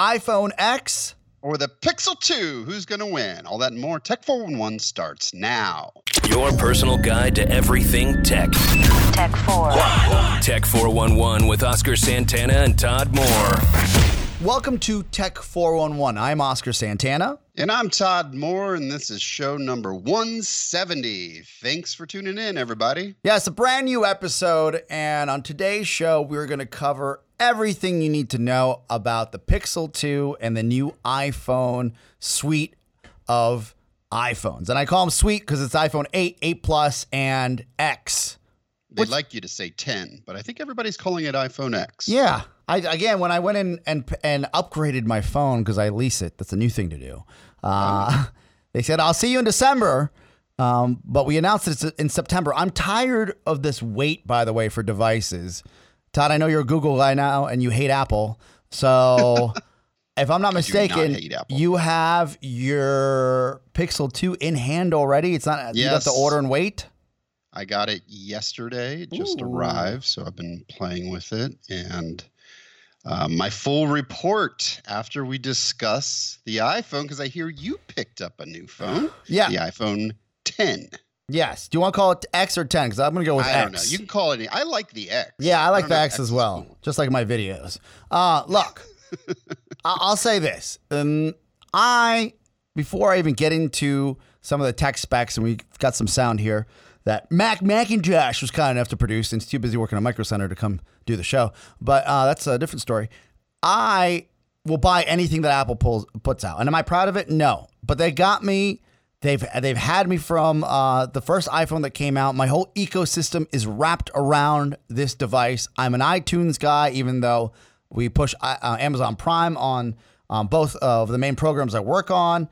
iPhone X or the Pixel 2. Who's going to win? All that and more. Tech 411 starts now. Your personal guide to everything tech. Tech 4. Tech 411 with Oscar Santana and Todd Moore. Welcome to Tech 411. I'm Oscar Santana. And I'm Todd Moore, and this is show number 170. Thanks for tuning in, everybody. Yeah, it's a brand new episode, and on today's show, we're going to cover everything you need to know about the Pixel 2 and the new iPhone suite of iPhones. And I call them suite because it's iPhone 8, 8 Plus, and X. They'd like you to say 10, but I think everybody's calling it iPhone X. Yeah. I, again, when I went in and and upgraded my phone because I lease it, that's a new thing to do. Uh, they said I'll see you in December, um, but we announced it in September. I'm tired of this wait, by the way, for devices. Todd, I know you're a Google guy now and you hate Apple, so if I'm not mistaken, not you have your Pixel 2 in hand already. It's not you got Yes. to order and wait. I got it yesterday. It just Ooh. arrived, so I've been playing with it. And uh, my full report after we discuss the iPhone, because I hear you picked up a new phone, Yeah. the iPhone 10. Yes. Do you want to call it X or 10? Because I'm going to go with I X. don't know. You can call it. I like the X. Yeah, I like don't the if X as well, cool. just like my videos. Uh, look, I- I'll say this. Um, I, before I even get into some of the tech specs, and we've got some sound here that Mac Macintosh was kind enough to produce, and he's too busy working on Micro Center to come do the show. But uh, that's a different story. I will buy anything that Apple pulls puts out, and am I proud of it? No, but they got me. They've they've had me from uh, the first iPhone that came out. My whole ecosystem is wrapped around this device. I'm an iTunes guy, even though we push uh, Amazon Prime on um, both of the main programs I work on.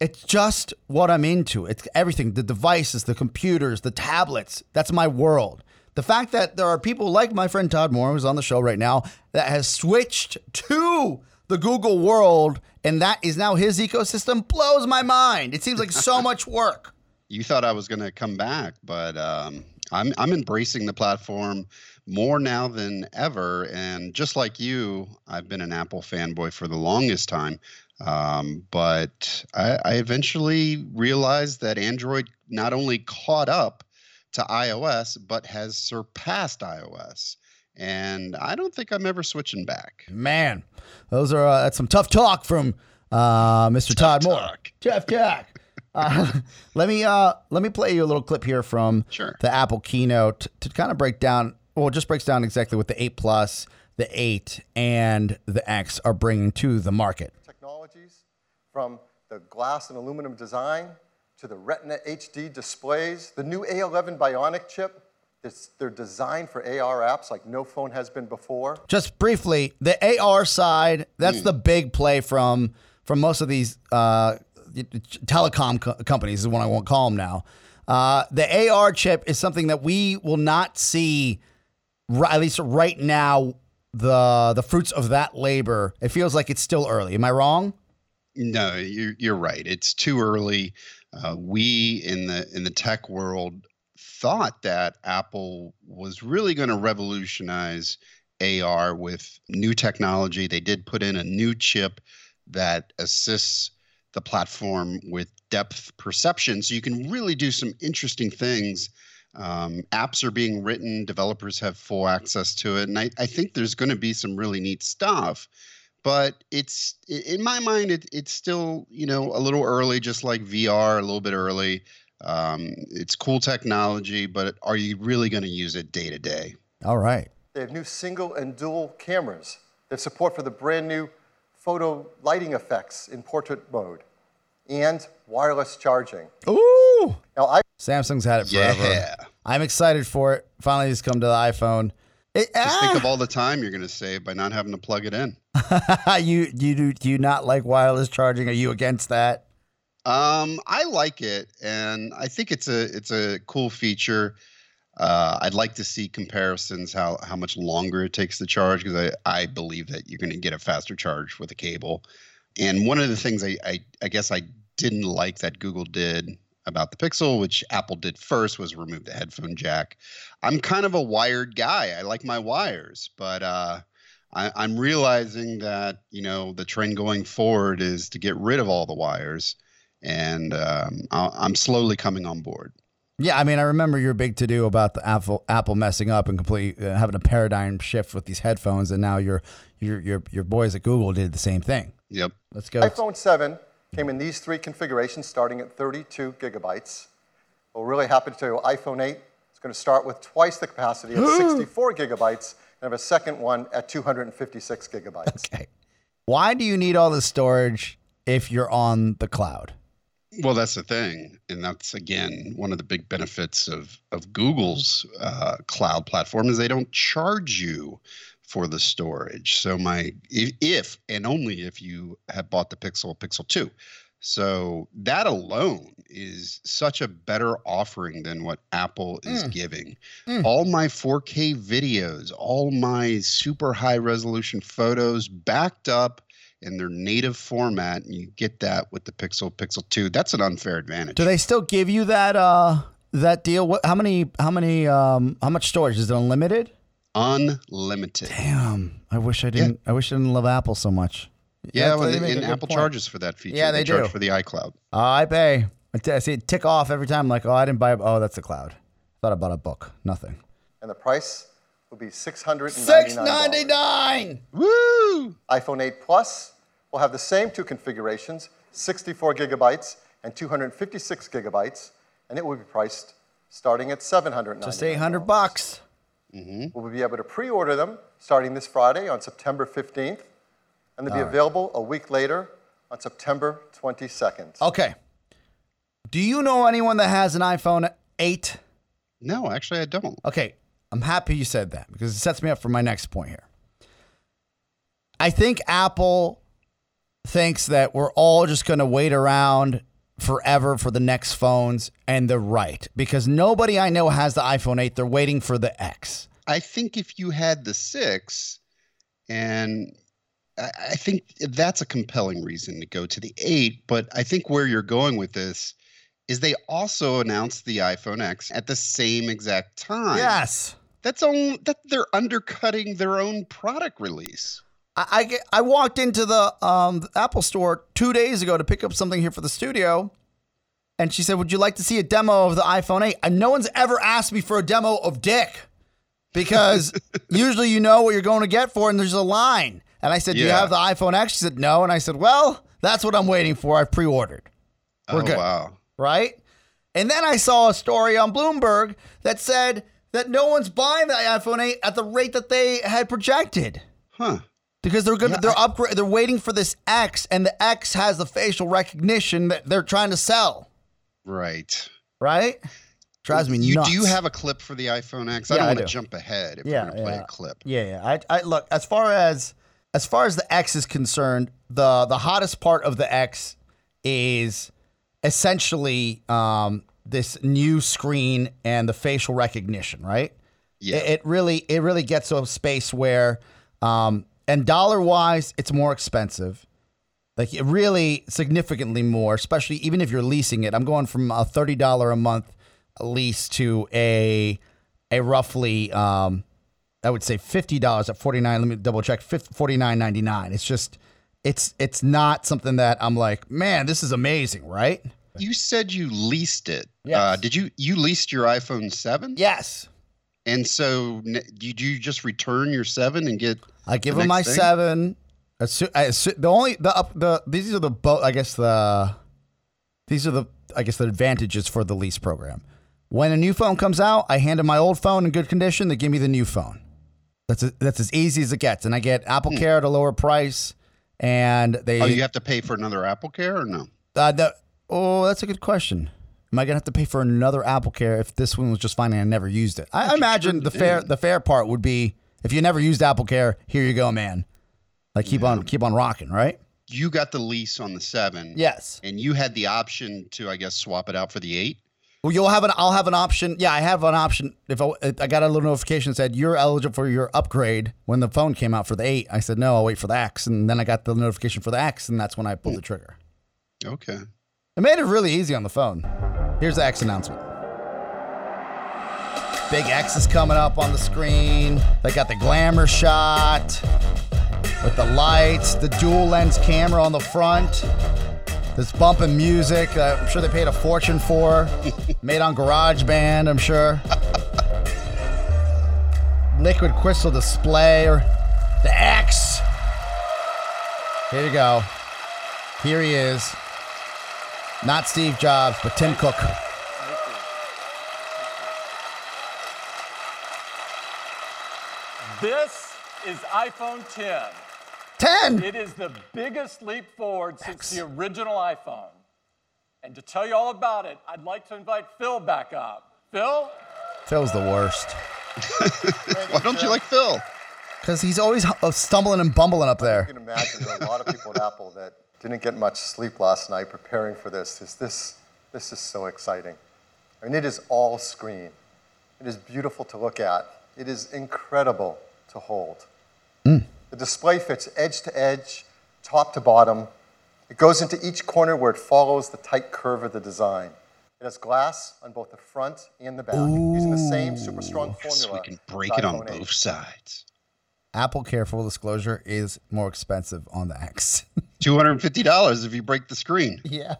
It's just what I'm into. It's everything the devices, the computers, the tablets. That's my world. The fact that there are people like my friend Todd Moore, who's on the show right now, that has switched to the Google world and that is now his ecosystem blows my mind. It seems like so much work. You thought I was going to come back, but um, I'm I'm embracing the platform more now than ever. And just like you, I've been an Apple fanboy for the longest time. Um, but I, I eventually realized that Android not only caught up to iOS, but has surpassed iOS. And I don't think I'm ever switching back. Man, those are uh, that's some tough talk from uh, Mr. Todd Moore. talk. Tough talk. Uh, let me uh, let me play you a little clip here from Sure. the Apple keynote to kind of break down. Well, it just breaks down exactly what the eight plus, the eight, and the X are bringing to the market. technologies from the glass and aluminum design to the Retina HD displays, the new A11 Bionic chip. It's, they're designed for AR apps like no phone has been before. Just briefly, the AR side, that's the big play from from most of these uh, telecom co- companies is what I won't call them now. Uh, the AR chip is something that we will not see, ri- at least right now, the the fruits of that labor. It feels like it's still early. Am I wrong? No, you're you're right. It's too early. Uh, we in the in the tech world thought that Apple was really going to revolutionize AR with new technology. They did put in a new chip that assists the platform with depth perception, so you can really do some interesting things. Um, apps are being written, developers have full access to it, and I, I think there's going to be some really neat stuff but it's in my mind it, it's still you know a little early just like vr a little bit early um, it's cool technology but are you really going to use it day to day All right. They have new single and dual cameras. They have support for the brand new photo lighting effects in portrait mode and wireless charging. Ooh. Now, I Samsung's had it forever. yeah I'm excited for it. Finally, it's come to the iPhone. It, just think ah! of all the time you're going to save by not having to plug it in you you do do you not like wireless charging? Are you against that? Um, I like it, and I think it's a it's a cool feature. Uh, I'd like to see comparisons how how much longer it takes to charge because I I believe that you're going to get a faster charge with a cable. And one of the things I, I I guess I didn't like that Google did about the Pixel, which Apple did first, was remove the headphone jack. I'm kind of a wired guy. I like my wires, but uh, I, I'm realizing that you know the trend going forward is to get rid of all the wires, and um, I- I'm slowly coming on board. Yeah, I mean, I remember your big to do about the Apple Apple messing up and completely uh, having a paradigm shift with these headphones, and now your your your your boys at Google did the same thing. Yep. Let's go. iPhone 7 came in these three configurations starting at 32 gigabytes. We're really happy to tell you iPhone 8 is going to start with twice the capacity at 64 gigabytes and have a second one at 256 gigabytes. Okay. Why do you need all this storage if you're on the cloud? Well, that's the thing, and that's again one of the big benefits of of Google's uh, cloud platform is they don't charge you for the storage. So my if, if and only if you have bought the Pixel Pixel Two, so that alone is such a better offering than what Apple is giving. All my 4K videos, all my super high resolution photos backed up in their native format, and you get that with the Pixel Pixel 2. That's an unfair advantage. Do they still give you that uh that deal? What? How many? How many? Um, how much storage is it? Unlimited? Unlimited. Damn. I wish I didn't. I wish I didn't love Apple so much. Yeah, That's- well, they make a and Apple point. charges for that feature. Yeah, they charge do. for the iCloud. Uh, I pay. I t- I see it tick off every time. Like, oh, I didn't buy. Oh, that's the cloud. Thought I bought a book. Nothing. And the price will be 699. Six ninety nine. Woo! iPhone 8 Plus will have the same two configurations 64 gigabytes and 256 gigabytes, and it will be priced starting at $799. Just eight hundred bucks. Mm-hmm. We'll be able to pre order them starting this Friday on September 15th, and they'll be available a week later on September 22nd. Okay. Do you know anyone that has an iPhone eight? No, actually, I don't. Okay, I'm happy you said that because it sets me up for my next point here. I think Apple thinks that we're all just going to wait around forever for the next phones, and they're right because nobody I know has the iPhone 8. They're waiting for the X. I think if you had the six, and I, I think that's a compelling reason to go to the eight. But I think where you're going with this is they also announced the iPhone X at the same exact time. Yes. That's on that they're undercutting their own product release. I, I, I walked into the um, Apple store two days ago to pick up something here for the studio. And she said, Would you like to see a demo of the iPhone 8? And no one's ever asked me for a demo of Dick because usually you know what you're going to get for, and there's a line. And I said, Do you have the iPhone X? She said, No. And I said, Well, that's what I'm waiting for. I've pre ordered. We're oh good. wow. Right? And then I saw a story on Bloomberg that said that no one's buying the iPhone 8 at the rate that they had projected Huh. because they're to Yeah, they're upgrade they're waiting for this X and the X has the facial recognition that they're trying to sell, Right. right? Drives me you, nuts. Do you have a clip for the iPhone X? I Yeah, don't want to do. jump ahead if Yeah, we're going to play yeah. a clip. Yeah, yeah. I, I look as far as as far as the X is concerned, the the hottest part of the X is essentially um, this new screen and the facial recognition, right? Yeah. It, it really it really gets to a space where um, and dollar wise, it's more expensive. Like it really significantly more, especially even if you're leasing it. I'm going from a thirty dollar a month lease to a a roughly um, I would say fifty dollars at forty nine. Let me double check. Forty nine ninety nine. It's just it's it's not something that I'm like, man, this is amazing, right? You said you leased it. Yes. Uh, did you you leased your iPhone 7? Yes. And so did you just return your 7 and get I give the him my thing? seven. Assu- I assu- the only the up the these are the bo- I guess the these are the I guess the advantages for the lease program. When a new phone comes out, I hand them my old phone in good condition. They give me the new phone. That's a, that's as easy as it gets, and I get Apple Care at a lower price. And they Hmm. Oh, you have to pay for another Apple Care or no? uh, the, oh, that's a good question. Am I gonna have to pay for another Apple Care if this one was just fine and I never used it? I, imagine the fair the fair part would be if you never used Apple Care, here you go, man. Like keep on keep on rocking, right? You got the lease on the 7. Yes. And you had the option to I guess swap it out for the 8. Well, you'll have an. I'll have an option. Yeah, I have an option. If I, I got a little notification that said you're eligible for your upgrade when the phone came out for the eight, I said no. I'll wait for the X, and then I got the notification for the X, and that's when I pulled the trigger. Okay. It made it really easy on the phone. Here's the X announcement. Big X is coming up on the screen. They got the glamour shot with the lights, the dual lens camera on the front. This bumping music, uh, I'm sure they paid a fortune for. Made on GarageBand, I'm sure. Liquid crystal display or the X. Here you go. Here he is. Not Steve Jobs, but Tim Cook. This is iPhone 10. 10. It is the biggest leap forward since the original iPhone. And to tell you all about it, I'd like to invite Phil back up. Phil? Phil's the worst. Why don't you like Phil? Because he's always uh, stumbling and bumbling up there. You there. can imagine there are a lot of people at Apple that didn't get much sleep last night preparing for this. This, this, this is so exciting. I mean, it is all screen. It is beautiful to look at. It is incredible to hold. Mm. The display fits edge to edge, top to bottom. It goes into each corner where it follows the tight curve of the design. It has glass on both the front and the back, using the same super strong So formula. we can break it on iPhone 8. both sides. Apple Care, full disclosure, is more expensive on the X. $250 if you break the screen. yeah.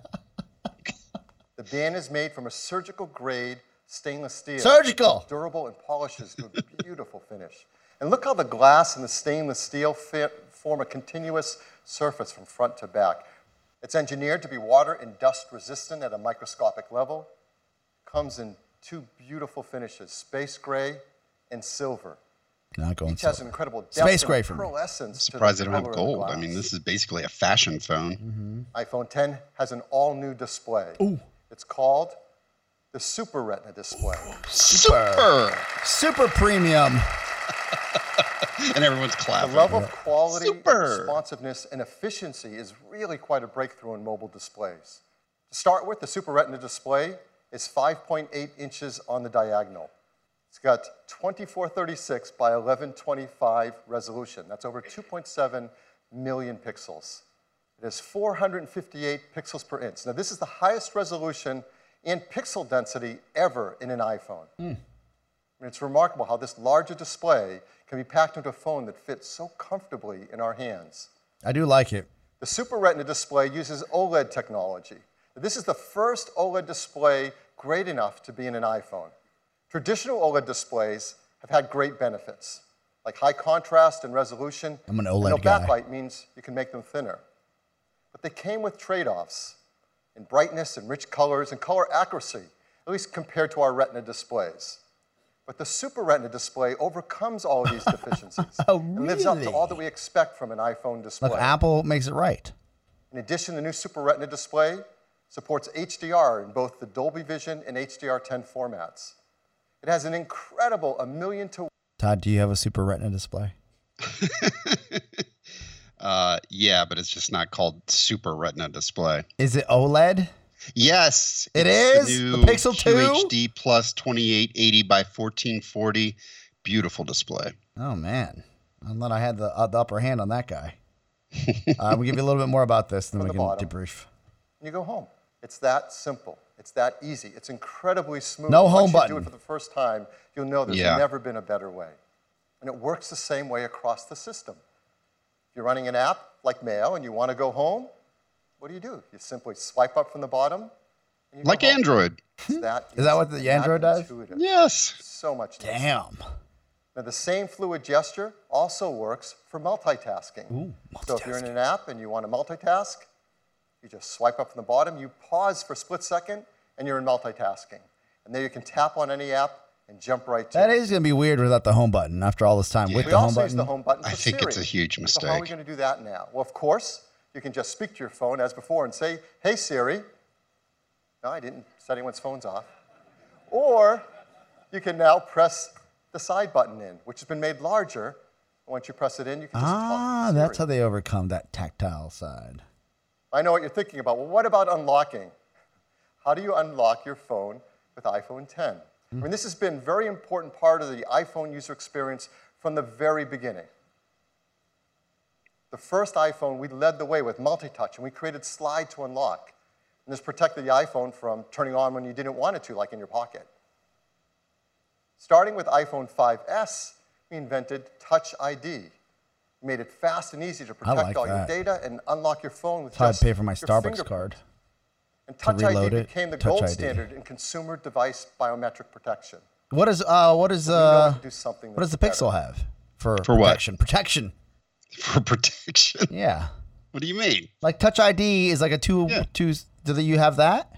The band is made from a surgical grade stainless steel. Surgical. Durable and polishes to a beautiful finish. And look how the glass and the stainless steel fit, form a continuous surface from front to back. It's engineered to be water and dust resistant at a microscopic level. Comes in two beautiful finishes, space gray and silver. Not going Each has so. an incredible depth Space gray for me. pearlescence to the Surprised they don't have color of the gold. I mean, this is basically a fashion phone. Mm-hmm. iPhone 10 has an all-new display. Ooh. It's called the Super Retina display. Super. Super premium. And everyone's clapping. The clapping. level of quality, Super. responsiveness, and efficiency is really quite a breakthrough in mobile displays. To start with, the Super Retina display is 5.8 inches on the diagonal. It's got 2436 by 1125 resolution. That's over 2.7 million pixels. It has 458 pixels per inch. Now, this is the highest resolution and pixel density ever in an iPhone. Hmm. I mean, it's remarkable how this larger display can be packed into a phone that fits so comfortably in our hands. I do like it. The Super Retina display uses OLED technology. This is the first OLED display great enough to be in an iPhone. Traditional OLED displays have had great benefits, like high contrast and resolution. I'm an OLED no guy. backlight means you can make them thinner. But they came with trade-offs in brightness and rich colors and color accuracy, at least compared to our Retina displays. But the Super Retina display overcomes all of these oh, deficiencies Oh, really? and lives up to all that we expect from an iPhone display. Look, Apple makes it right. In addition, the new Super Retina display supports HDR in both the Dolby Vision and HDR10 formats. It has an incredible a million to Todd, do you have a Super Retina display? Uh, yeah, but it's just not called Super Retina display. Is it OLED? Yes, It it's is? The new Pixel 2? QHD plus 2880 by 1440. Beautiful display. Oh man, I thought I had the, uh, the upper hand on that guy. uh, we'll give you a little bit more about this, then From we the can bottom. debrief. you go home. It's that simple. It's that easy. It's incredibly smooth. No Once home you button. do it for the first time, you'll know there's Yeah. never been a better way. And it works the same way across the system. If you're running an app like Mail and you want to go home, what do you do? You simply swipe up from the bottom. You Like. Android. That Is that what the Android does? intuitive. Yes. So much nicer. Damn. Now, the same fluid gesture also works for multitasking. So if you're in an app and you want to multitask, you just swipe up from the bottom, you pause for a split second, and you're in multitasking. And then you can tap on any app and jump right to That it. is gonna be weird without the home button. After all this time with we the home also use button, the home button for I think it's a huge mistake. So how are we mistake. going to do that now? Well, of course, you can just speak to your phone as before and say, "Hey Siri." No, I didn't set anyone's phones off. Or you can now press the side button in, which has been made larger. Once you press it in, you can just ah, talk to that's how they overcome that tactile side. I know what you're thinking about. Well, what about unlocking? How do you unlock your phone with iPhone 10? I hmm. mean, this has been a very important part of the iPhone user experience from the very beginning. The first iPhone, we led the way with multi-touch, and we created slide to unlock. And this protected the iPhone from turning on when you didn't want it to, like in your pocket. Starting with iPhone 5S, we invented Touch ID. We made it fast and easy to protect like all your data and unlock your phone with That's how I just pay for my your Starbucks fingerprint. card. And Touch reload ID it, became the Touch gold ID. standard in consumer device biometric protection. What is uh what is we uh can do something what does the that's Pixel have for For what? protection? Protection. For protection. Yeah. What do you mean? Like Touch ID is like a two Yeah. two. Do you have that?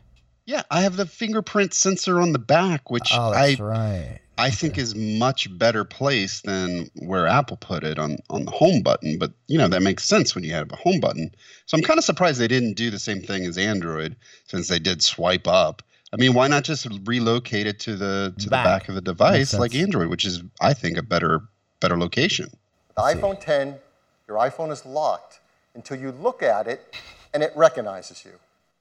Yeah, I have the fingerprint sensor on the back, which Oh, I that's right. I think is much better placed than where Apple put it on on the home button. But you know that makes sense when you have a home button. So I'm kind of surprised they didn't do the same thing as Android, since they did swipe up. I mean, why not just relocate it to the to Back. the back of the device like. Android, which is I think a better better location. The iPhone 10, your iPhone is locked until you look at it and it recognizes you.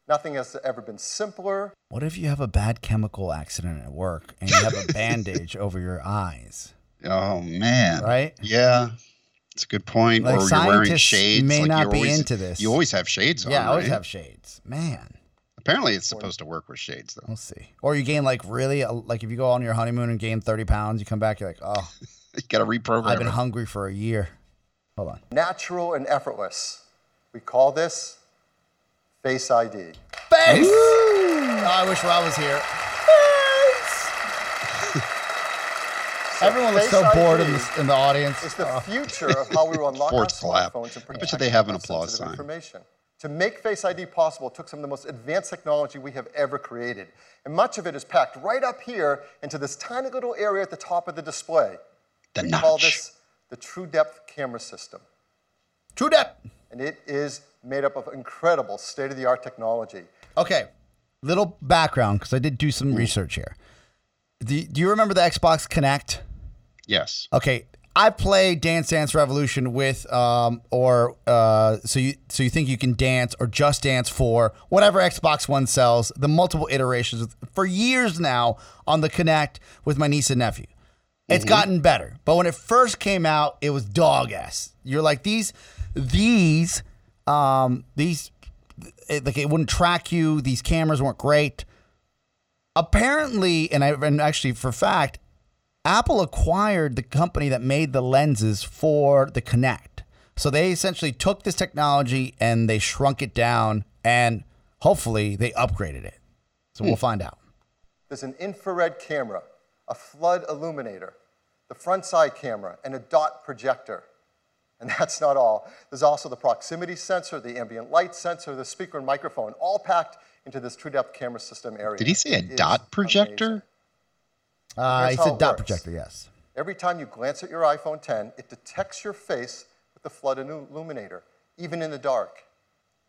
Nothing has ever been simpler. What if you have a bad chemical accident at work and you have a bandage over your eyes? Oh man, Right? Yeah. It's a good point. Like, or you're wearing scientists shades. may like not you're be always, into this. You always have shades on. Yeah, I always right? have shades. Man, Apparently, it's supposed to work with shades, though. we'll see. Or you gain like really uh, like if you go on your honeymoon and gain thirty pounds, you come back, you're like, oh, You got to reprogram I've been it. hungry for a year. Hold on. natural and effortless. We call this Face ID. Face. Oh, I wish Rob was here. Everyone looks Face so bored in, ID this, in the audience. It's the oh. future of how we will unlock our Forced clap. smartphones and I bet protect you they have an applause sensitive sign. information. To make Face ID possible, it took some of the most advanced technology we have ever created. And much of it is packed right up here into this tiny little area at the top of the display. The we call this the True Depth Camera System. True depth. And it is made up of incredible state of the art technology. Okay, little background because I did do some research here. Do, do you remember the Xbox Kinect? Yes. Okay, I play Dance Dance Revolution with, um, or uh, so you so you think you can dance or Just Dance for whatever Xbox One sells. The multiple iterations for years now on the Kinect with my niece and nephew. It's gotten better, but when it first came out, it was dog ass. You're like these, these, um, these, it, like it wouldn't track you. These cameras weren't great. Apparently, and I and actually for fact, Apple acquired the company that made the lenses for the Kinect. So they essentially took this technology and they shrunk it down and hopefully they upgraded it. So we'll find out. There's an infrared camera, a flood illuminator, the front side camera, and a dot projector. And that's not all. There's also the proximity sensor, the ambient light sensor, the speaker and microphone, all packed into this true depth camera system area. Did he say a It is dot projector? amazing. Uh, Here's it's a dot works. projector, yes. Every time you glance at your iPhone 10, it detects your face with the flood illuminator, even in the dark.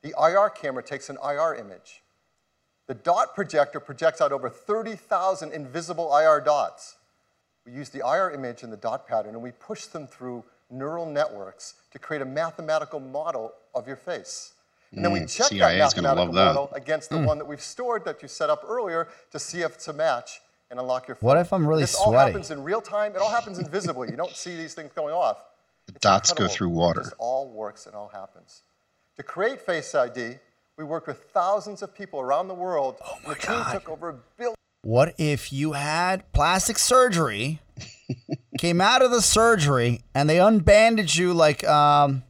The IR camera takes an IR image. The dot projector projects out over 30,000 invisible IR dots. We use the IR image and the dot pattern and we push them through neural networks to create a mathematical model of your face. And then we Mm, check CIA that is gonna mathematical love that. model against the one that we've stored that you set up earlier to see if it's a match and unlock your phone. What if I'm really this all happens in real time. It all happens invisibly. You don't see these things going off. It's dots go through water. It all works and all happens. To create Face ID, we worked with thousands of people around the world. Oh my the team God. took over a billion. What if you had plastic surgery, came out of the surgery, and they unbandaged you like um,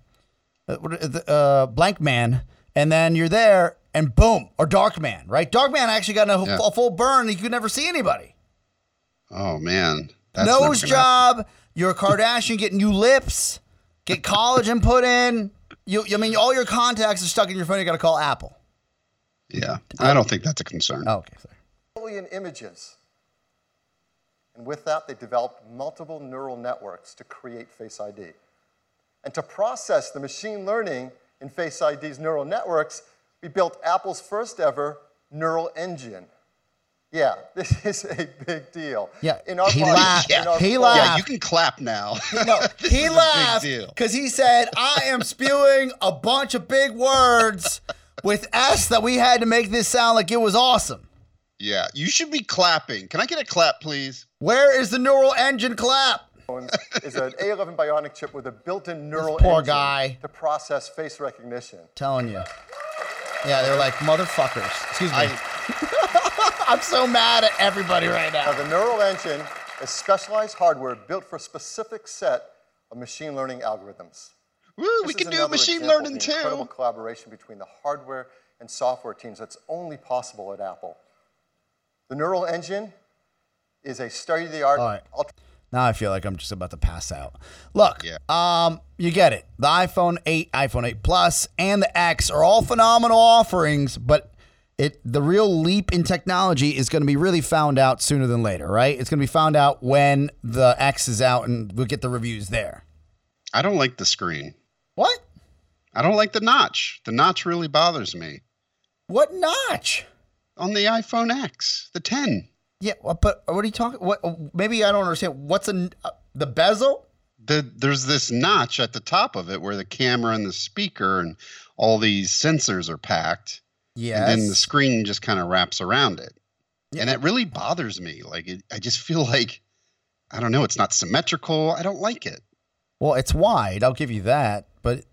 uh, what- uh, uh, Blankman, and then you're there, and boom, or Darkman, right? Darkman actually got a, Yeah. a full burn, and you could never see anybody. Oh man. That's Nose gonna happen. job, you're a Kardashian, get new lips, get collagen put in. You, I mean, all your contacts are stuck in your phone. You got to call Apple. Yeah. I don't think that's a concern. Oh, okay, sorry. billion images. And with that, they developed multiple neural networks to create Face ID. And to process the machine learning in Face ID's neural networks, we built Apple's first ever neural engine. Yeah, this is a big deal. Yeah, in our he product, laughed. in our He phone- laughed. Yeah, you can clap now. No, he is a big laughed because he said, I am spewing a bunch of big words with S that we had to make this sound like it was awesome. Yeah, you should be clapping. Can I get a clap, please? Where is the neural engine clap? phones is an A11 Bionic chip with a built-in neural poor engine guy. to process face recognition. Telling you. Yeah, they're like motherfuckers. Excuse me. I I'm so mad at everybody right Now, now. the neural engine is specialized hardware built for a specific set of machine learning algorithms. Woo, This we can do another machine example of learning the Incredible too. collaboration between the hardware and software teams that's only possible at Apple. The Neural Engine is a state-of-the-art All right. ultra- Now I feel like I'm just about to pass out. Look, Yeah. um, you get it. The iPhone 8, iPhone 8 Plus, and the X are all phenomenal offerings, but it the real leap in technology is going to be really found out sooner than later, right? It's going to be found out when the X is out, and we'll get the reviews there. I don't like the screen. What? I don't like the notch. The notch really bothers me What notch? on the iPhone X, the 10. Yeah, but what are you talking? What? Maybe I don't understand. What's a the bezel? The, there's this notch at the top of it where the camera and the speaker and all these sensors are packed. Yeah. And then the screen just kind of wraps around it. Yeah. And it really bothers me. Like, it, I just feel like, I don't know, it's not symmetrical. I don't like it. Well, it's wide. I'll give you that, but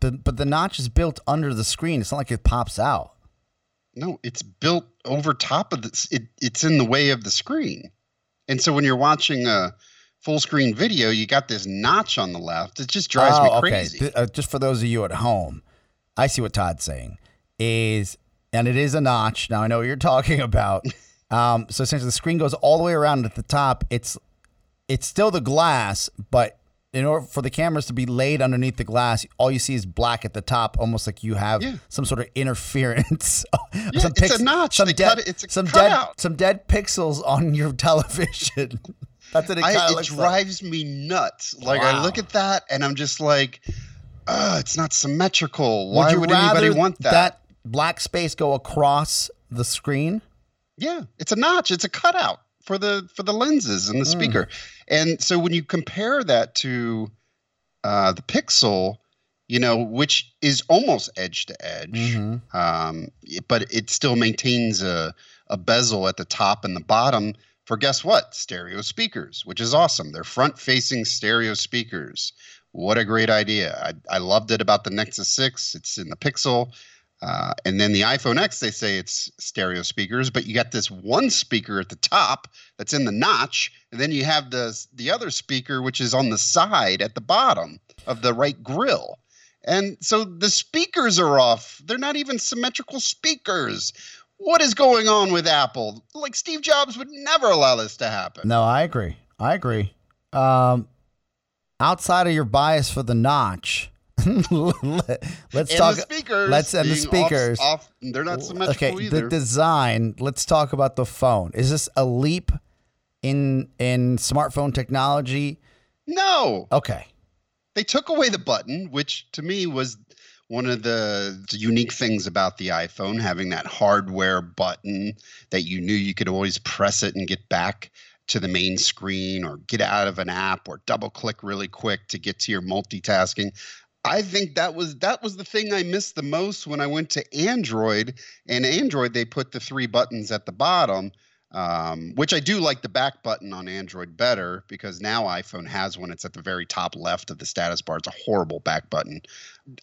the but the notch is built under the screen. It's not like it pops out. No, it's built over top of this. It, it's in the way of the screen. And so when you're watching a full screen video, you got this notch on the left. It just drives me Oh, crazy. Th- uh, just for those of you at home, I see what Todd's saying is, and it is a notch. Now I know what you're talking about. um, so essentially, the screen goes all the way around at the top. It's it's still the glass, but in order for the cameras to be laid underneath the glass, all you see is black at the top, almost like you have Yeah. some sort of interference. Yeah, it's a notch. Some They dead, it- it's a some dead, cutout. some dead pixels on your television. That's what it I, it looks like. drives me nuts. Like I look at that and I'm just like, it's not symmetrical. Why would, you would anybody want that? black space go across the screen? Yeah, it's a notch. It's a cutout for the for the lenses and the Hmm. speaker. And so when you compare that to uh, the Pixel, you know, which is almost edge to edge, Mhm. um, but it still maintains a, a bezel at the top and the bottom for guess what? Stereo speakers, which is awesome. They're front facing stereo speakers. What a great idea. I, I loved it about the Nexus 6. It's in the Pixel. Uh, and then the iPhone X, they say it's stereo speakers, but you got this one speaker at the top that's in the notch, and then you have the the other speaker which is on the side at the bottom of the right grill. And so the speakers are off. They're not even symmetrical speakers. What is going on with Apple? Like Steve Jobs would never allow this to happen. No, I agree. I agree. Um, outside of your bias for the notch, let's and talk. the speakers. let's- and the being off- speakers. Off, they're not symmetrical okay, either. the design. Let's talk about the phone. Is this a leap in in smartphone technology? no. Okay. they took away the button, which to me was one of the unique things about the iPhone, having that hardware button that you knew you could always press it and get back to the main screen or get out of an app or double click really quick to get to your multitasking. I think that was that was the thing I missed the most when I went to Android. And Android, they put the three buttons at the bottom, um, which I do like the back button on Android better because now iPhone has one. It's at the very top left of the status bar. It's a horrible back button.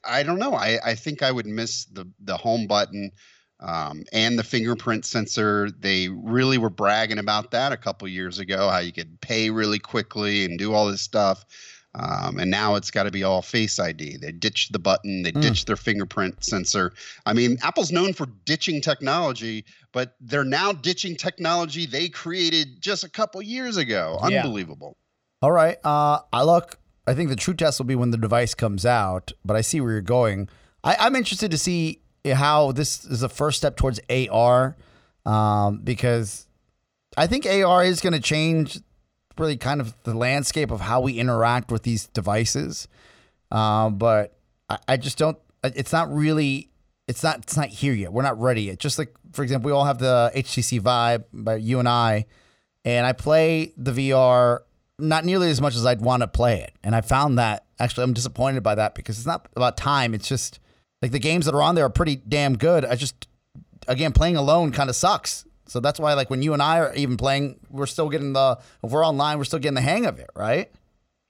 I don't know. I, I think I would miss the the home button um, and the fingerprint sensor. They really were bragging about that a couple years ago. How you could pay really quickly and do all this stuff. Um, and now it's got to be all Face ID. They ditched the button. They ditched their fingerprint sensor. I mean, Apple's known for ditching technology, but they're now ditching technology they created just a couple years ago. Yeah. Unbelievable. All right. Uh, I look. I think the true test will be when the device comes out. But I see where you're going. I, I'm interested to see how this is the first step towards AR, um, because I think AR is going to change really kind of the landscape of how we interact with these devices. Um, but I, I just don't. It's not really. It's not. It's not here yet. We're not ready yet. Just like for example, we all have the HTC Vive, but you and I, and I play the VR not nearly as much as I'd want to play it. And I found that actually I'm disappointed by that because it's not about time. It's just like the games that are on there are pretty damn good. I just again playing alone kind of sucks. So that's why like when you and I are even playing, we're still getting the if we're online, we're still getting the hang of it, right?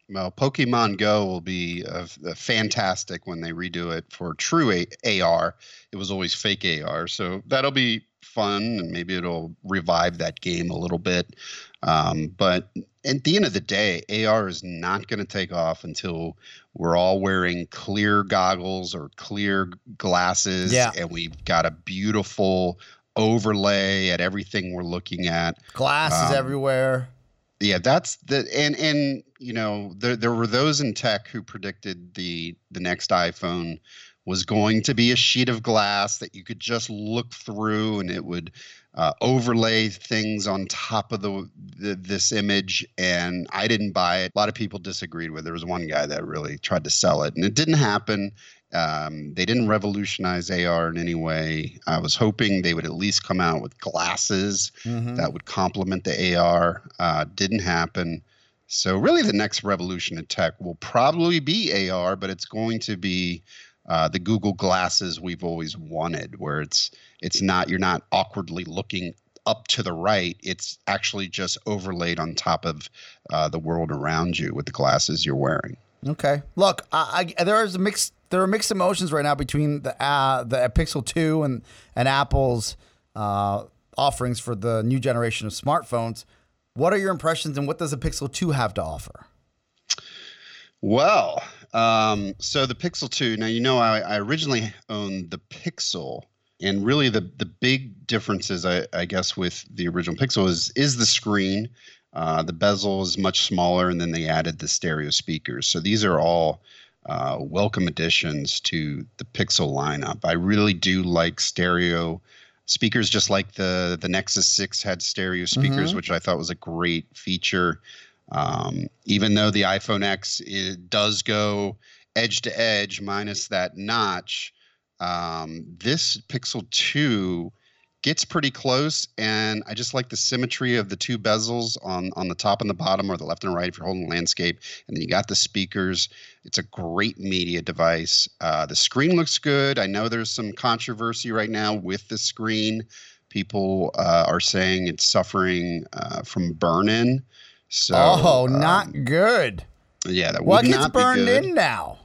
Well, Pokemon Go will be uh, fantastic when they redo it for true A- AR. It was always fake AR, so that'll be fun, and maybe it'll revive that game a little bit. Um, but at the end of the day, AR is not going to take off until we're all wearing clear goggles or clear glasses, Yeah. and we've got a beautiful overlay at everything we're looking at. Glasses Um, everywhere. Yeah, that's the and and you know there there were those in tech who predicted the the next iPhone was going to be a sheet of glass that you could just look through and it would uh, overlay things on top of the, the this image and I didn't buy it. A lot of people disagreed with. it. There was one guy that really tried to sell it and it didn't happen. Um, they didn't revolutionize AR in any way. I was hoping they would at least come out with glasses Mhm. that would complement the AR. Uh, didn't happen. So really, the next revolution in tech will probably be AR, but it's going to be uh, the Google glasses we've always wanted, where it's it's not you're not awkwardly looking up to the right. It's actually just overlaid on top of uh, the world around you with the glasses you're wearing. Okay. Look, I, I, there is a mixed. There are mixed emotions right now between the uh, the Pixel Two and and Apple's uh, offerings for the new generation of smartphones. What are your impressions, and what does the Pixel Two have to offer? Well, um, so the Pixel 2, now you know I, I originally owned the Pixel, and really the the big differences I, I guess with the original Pixel is is the screen. Uh, the bezel is much smaller, and then they added the stereo speakers. So these are all uh, welcome additions to the Pixel lineup. I really do like stereo speakers, just like the the Nexus 6 had stereo speakers, which I thought was a great feature. Um, even though the iPhone X it does go edge to edge minus that notch, um, this Pixel 2 gets pretty close. And I just like the symmetry of the two bezels on, on the top and the bottom, or the left and right if you're holding landscape. And then you got the speakers. It's a great media device. Uh, the screen looks good. I know there's some controversy right now with the screen. People uh, are saying it's suffering uh, from burn in. So, oh, um, not good. yeah, that What would gets be burned good. in now?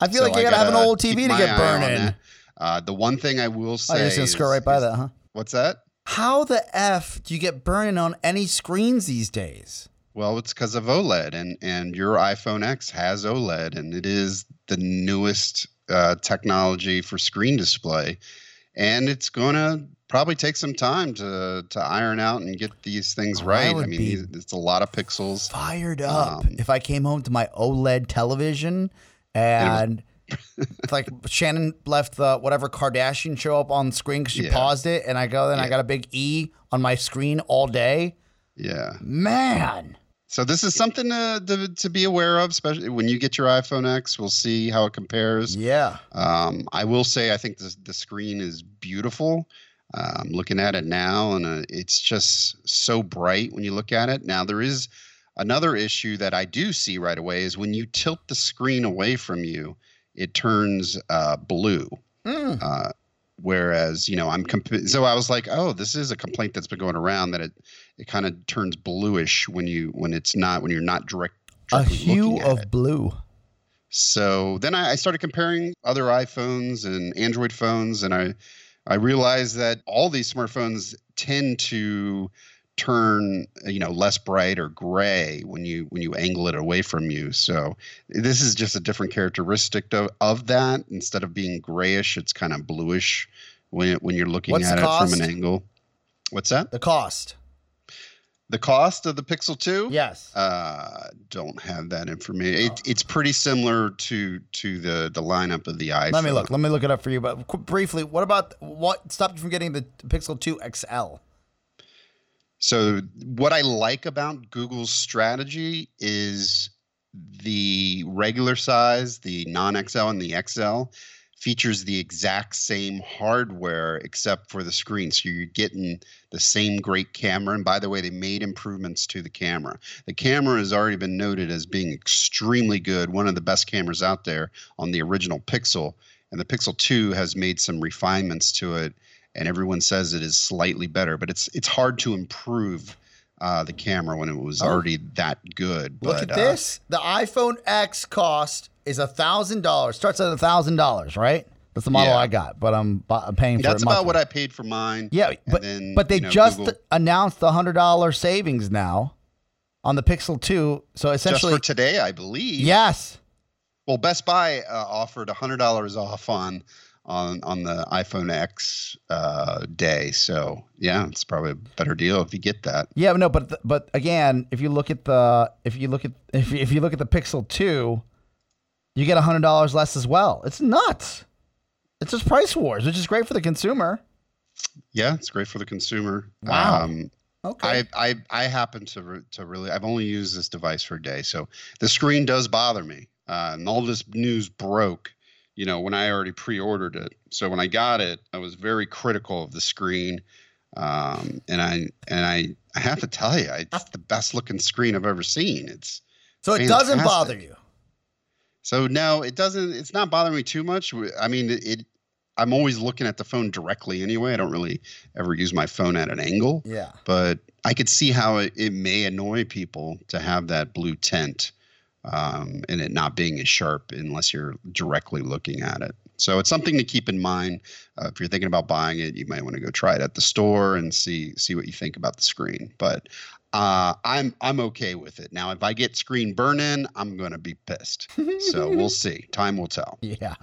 I feel So like you gotta, have an old TV to get burned in. Uh, the one thing I will Oh, say, you're just gonna skirt right by is- that, huh? What's that? How the f do you get burning on any screens these days? Well, it's because of OLED, and and your iPhone X has OLED, and it is the newest uh, technology for screen display, and it's gonna probably take some time to to iron out and get these things I right. I, would mean, it's a lot of pixels. Fired up. Um, if I came home to my OLED television and it's like Shannon left the whatever Kardashian show up on screen because she Yeah. paused it, and I go and I got a big E on my screen all day. Yeah. Man, So this is something to, to to be aware of, especially when you get your iPhone X. We'll see how it compares. yeah. Um, I will say I think the the screen is beautiful. Um, looking at it now, and uh, it's just so bright when you look at it. Now there is another issue that I do see right away is when you tilt the screen away from you, it turns uh, blue. Mm. Uh, whereas you know I'm comp- so I was like, oh, this is a complaint that's been going around that it it kind of turns bluish when you when it's not when you're not direct. A hue of it. blue. So then I, I started comparing other iPhones and Android phones, and I I realized that all these smartphones tend to turn you know less bright or gray when you when you angle it away from you. So this is just a different characteristic of, of that. Instead of being grayish, it's kind of bluish when it, when you're looking What's at it cost? from an angle. What's that? The cost. The cost of the Pixel 2? Yes. Uh, don't have that information. It, it's pretty similar to to the the lineup of the iPhone. Let me look. Let me look it up for you. But qu- briefly, what about what stopped you from getting the Pixel 2 XL? So what I like about Google's strategy is the regular size, the non-XL and the XL features the exact same hardware except for the screen. So you're getting the same great camera. And by the way, they made improvements to the camera. The camera has already been noted as being extremely good, one of the best cameras out there on the original Pixel. And the Pixel 2 has made some refinements to it, and everyone says it is slightly better. But it's it's hard to improve uh, the camera when it was Oh. already that good. Look but, at uh, this. The iPhone X cost is a thousand dollars. Starts at a thousand dollars, right? That's the model Yeah. I got, but I'm, bu- I'm paying for that's about what I paid for mine. Yeah, but then, but they you know, just Google- announced the hundred dollar savings now. on the Pixel 2. So Just essentially, for today, I believe. yes. Well, Best Buy uh, offered hundred dollars off on on on the iPhone X uh, day. So yeah, it's probably a better deal if you get that. Yeah, no, but th- but again, if you look at the if you look at if you, if you look at the Pixel 2, you get hundred dollars less as well. It's nuts. It's just price wars, which is great for the consumer. Yeah, it's great for the consumer. Wow. Um, Okay. I, I I happen to re- to really I've only used this device for a day, so the screen does bother me. Uh, and all this news broke, you know, when I already pre-ordered it. So when I got it, I was very critical of the screen, um, and I and I I have to tell you, it's the best looking screen I've ever seen. It's so it doesn't bother you. so no, it doesn't. It's not bothering me too much. I mean, it. it I'm always looking at the phone directly anyway. I don't really ever use my phone at an angle Yeah. but I could see how it, it may annoy people to have that blue tint um, and it not being as sharp unless you're directly looking at it. So it's something to keep in mind. Uh, if you're thinking about buying it, you might want to go try it at the store and see see what you think about the screen. But uh, I'm I'm okay with it. Now, if I get screen burn in, I'm gonna be pissed. So we'll see. Time will tell. Yeah.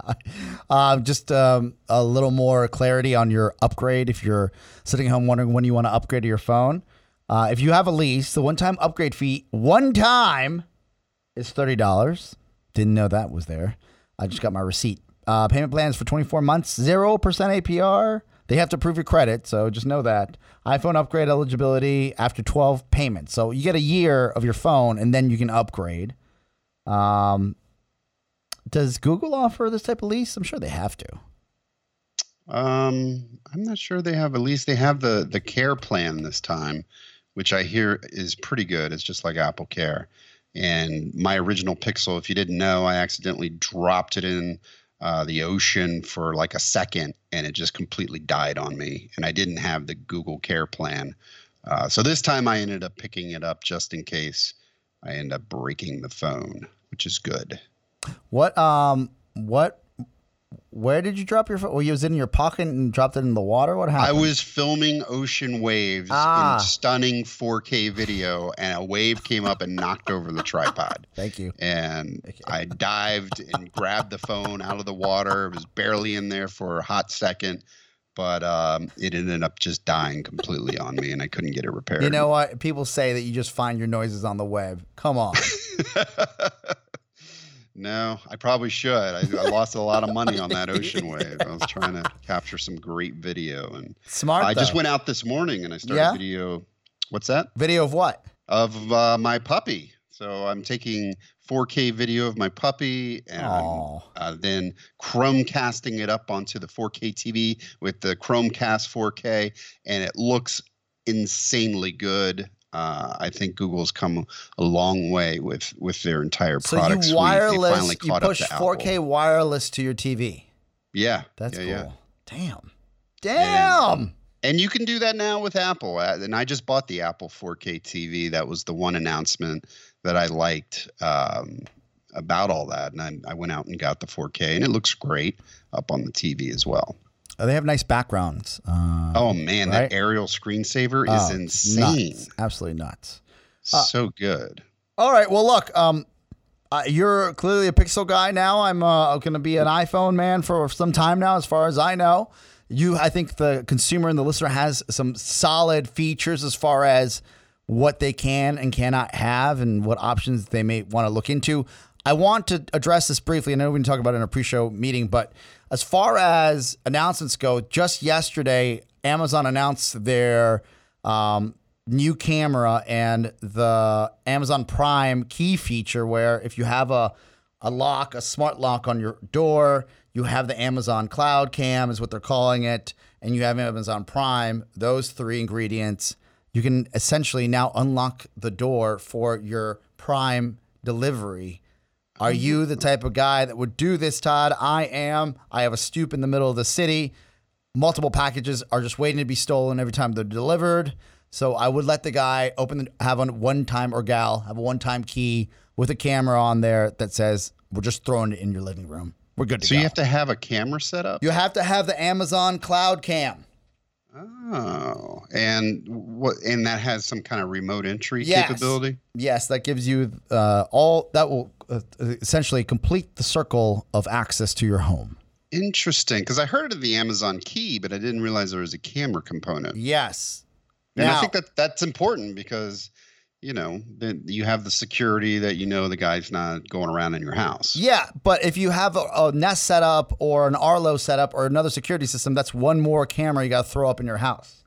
Uh, just um, a little more clarity on your upgrade if you're sitting home wondering when you want to upgrade to your phone. Uh, if you have a lease, the one time upgrade fee, one time, is $30. Didn't know that was there. I just got my receipt. Uh, payment plans for 24 months, 0% APR. They have to prove your credit, so just know that. iPhone upgrade eligibility after 12 payments. So you get a year of your phone and then you can upgrade. Um, does Google offer this type of lease? I'm sure they have to. Um, I'm not sure they have. At least they have the the care plan this time, which I hear is pretty good. It's just like Apple Care. And my original Pixel, if you didn't know, I accidentally dropped it in uh, the ocean for like a second, and it just completely died on me. And I didn't have the Google Care plan. Uh, so this time I ended up picking it up just in case I end up breaking the phone, which is good. What um what where did you drop your phone? Well, you was in your pocket and dropped it in the water. What happened? I was filming ocean waves Ah. in stunning 4K video, and a wave came up and knocked over the tripod. Thank you. And I dived and grabbed the phone out of the water. It was barely in there for a hot second, but um, it ended up just dying completely on me, and I couldn't get it repaired. You know what? People say that you just find your noises on the web. Come on. no, I probably should. I, I lost a lot of money on that ocean wave. I was trying to capture some great video, and Smart. I just went out this morning and I started Yeah? video. What's that? video of what? of uh, my puppy. So I'm taking 4K video of my puppy and uh, then Chromecasting it up onto the 4K TV with the Chromecast 4K, and it looks insanely good. Uh, I think Google's come a long way with with their entire So product you suite. They wireless, you push up to Apple. 4K wireless to your TV. Yeah, That's yeah, cool. yeah. Damn. Damn. And you can do that now with Apple. Uh, And I just bought the Apple 4K TV. That was the one announcement that I liked um, about all that. And I, I went out and got the 4K, and it looks great up on the TV as well. Oh, they have nice backgrounds. Uh, Oh man, right? that aerial screensaver oh, is insane. nuts. Absolutely nuts. So good. All right. Well, look, um, uh, you're clearly a Pixel guy now. I'm uh, going to be an iPhone man for some time now, as far as I know. You, I think the consumer and the listener has some solid features as far as what they can and cannot have and what options they may want to look into. I want to address this briefly. I know we can talk about it in a pre-show meeting, but as far as announcements go, just yesterday, Amazon announced their um, new camera and the Amazon Prime key feature, where if you have a a lock, a smart lock on your door, you have the Amazon Cloud Cam, is what they're calling it, and you have Amazon Prime. Those three ingredients, you can essentially now unlock the door for your Prime delivery. Are mm-hmm. you the type of guy that would do this, Todd? I am. I have a stoop in the middle of the city. Multiple packages are just waiting to be stolen every time they're delivered. So I would let the guy open the, have a one time or gal have a one time key with a camera on there that says we're just throwing it in your living room. We're good to So go. you have to have a camera set up. You have to have the Amazon Cloud Cam. Oh, And what? And that has some kind of remote entry Yes. capability. Yes, that gives you uh, all that will uh, essentially complete the circle of access to your home. Interesting, because I heard of the Amazon Key, but I didn't realize there was a camera component. Yes. And I think that that's important because you know then you have the security that you know the guy's not going around in your house. Yeah, but if you have a, a Nest setup or an Arlo setup or another security system, that's one more camera you got to throw up in your house.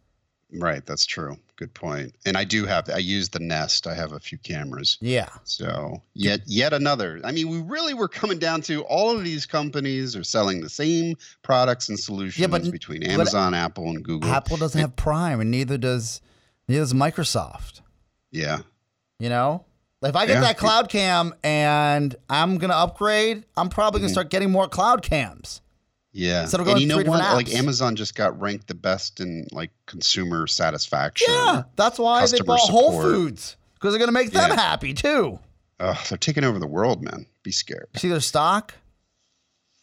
Right, that's true. Good point. And I do have I use the Nest. I have a few cameras. Yeah. So yet yet another. I mean, we really were coming down to all of these companies are selling the same products and solutions yeah, but- between but Amazon, Apple, and Google. Apple doesn't have Prime, and neither does neither does Microsoft. Yeah. You know, if I get Yeah. that cloud cam and I'm gonna upgrade, I'm probably gonna mm-hmm. start getting more cloud cams. Yeah. Instead of and you know what? Like. Amazon just got ranked the best in like consumer satisfaction. Yeah, that's why they bought Whole. Foods because they're gonna make them Yeah. happy too. Ugh, they're taking over the world, man. Be scared. See their stock?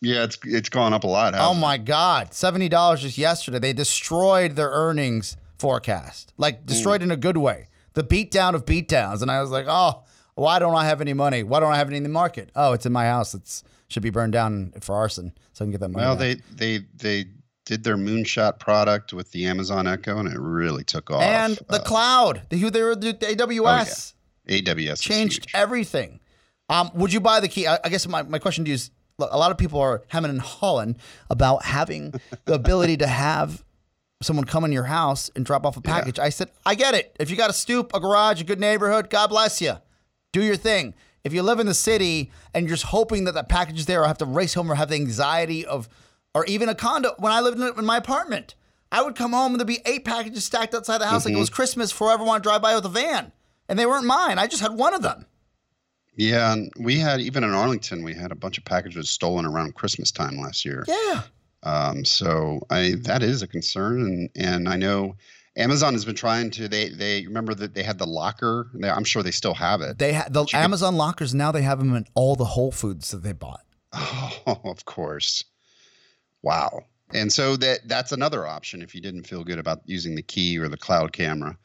Yeah, it's it's gone up a lot. Oh my God, seventy dollars just yesterday. They destroyed their earnings forecast, like mm. destroyed in a good way. The beatdown of beatdowns, and I was like, oh, why don't I have any money? Why don't I have any in the market? Oh, it's in my house. It's should be burned down for arson, so I can get that money. Well, they they they did their moonshot product with the Amazon Echo, and it really took off. and the Uh, cloud, the, they were the AWS. AWS changed everything. Um, would you buy the key? I, I guess my, my question to you is look, a lot of people are hemming and hawing about having the ability to have someone come in your house and drop off a package. I said, I get it. If you got a stoop, a garage, a good neighborhood, God bless you. Do your thing. If you live in the city and you're just hoping that that package is there or have to race home or have the anxiety of, or even a condo, when I lived in, in my apartment, I would come home and there'd be eight packages stacked outside the house like it mm-hmm. was Christmas before I ever want to drive by with a van. And they weren't mine. I just had one of them. Yeah, and we had even in Arlington, we had a bunch of packages stolen around Christmas time last year. Yeah. Um, so I that is a concern, and and I know Amazon has been trying to. They they remember that they had the locker. They, I'm sure they still have it. They ha- the Amazon lockers now they have them in all the Whole Foods that they bought. Oh, of course. Wow. And so that that's another option if you didn't feel good about using the key or the cloud camera.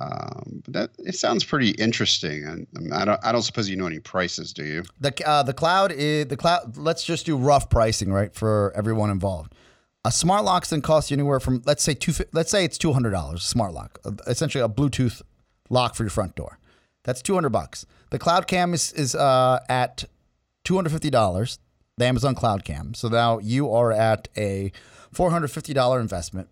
Um, but that it sounds pretty interesting. And um, I don't I don't suppose you know any prices, do you? The uh, the cloud is the cloud. Let's just do rough pricing, right, for everyone involved. A smart lock's then costs you anywhere from let's say two. Let's say it's two hundred dollars. Smart lock, uh, essentially a Bluetooth lock for your front door. That's two hundred bucks. The cloud cam is is uh, at two hundred fifty dollars. The Amazon Cloud Cam. So now you are at a four hundred fifty dollar investment.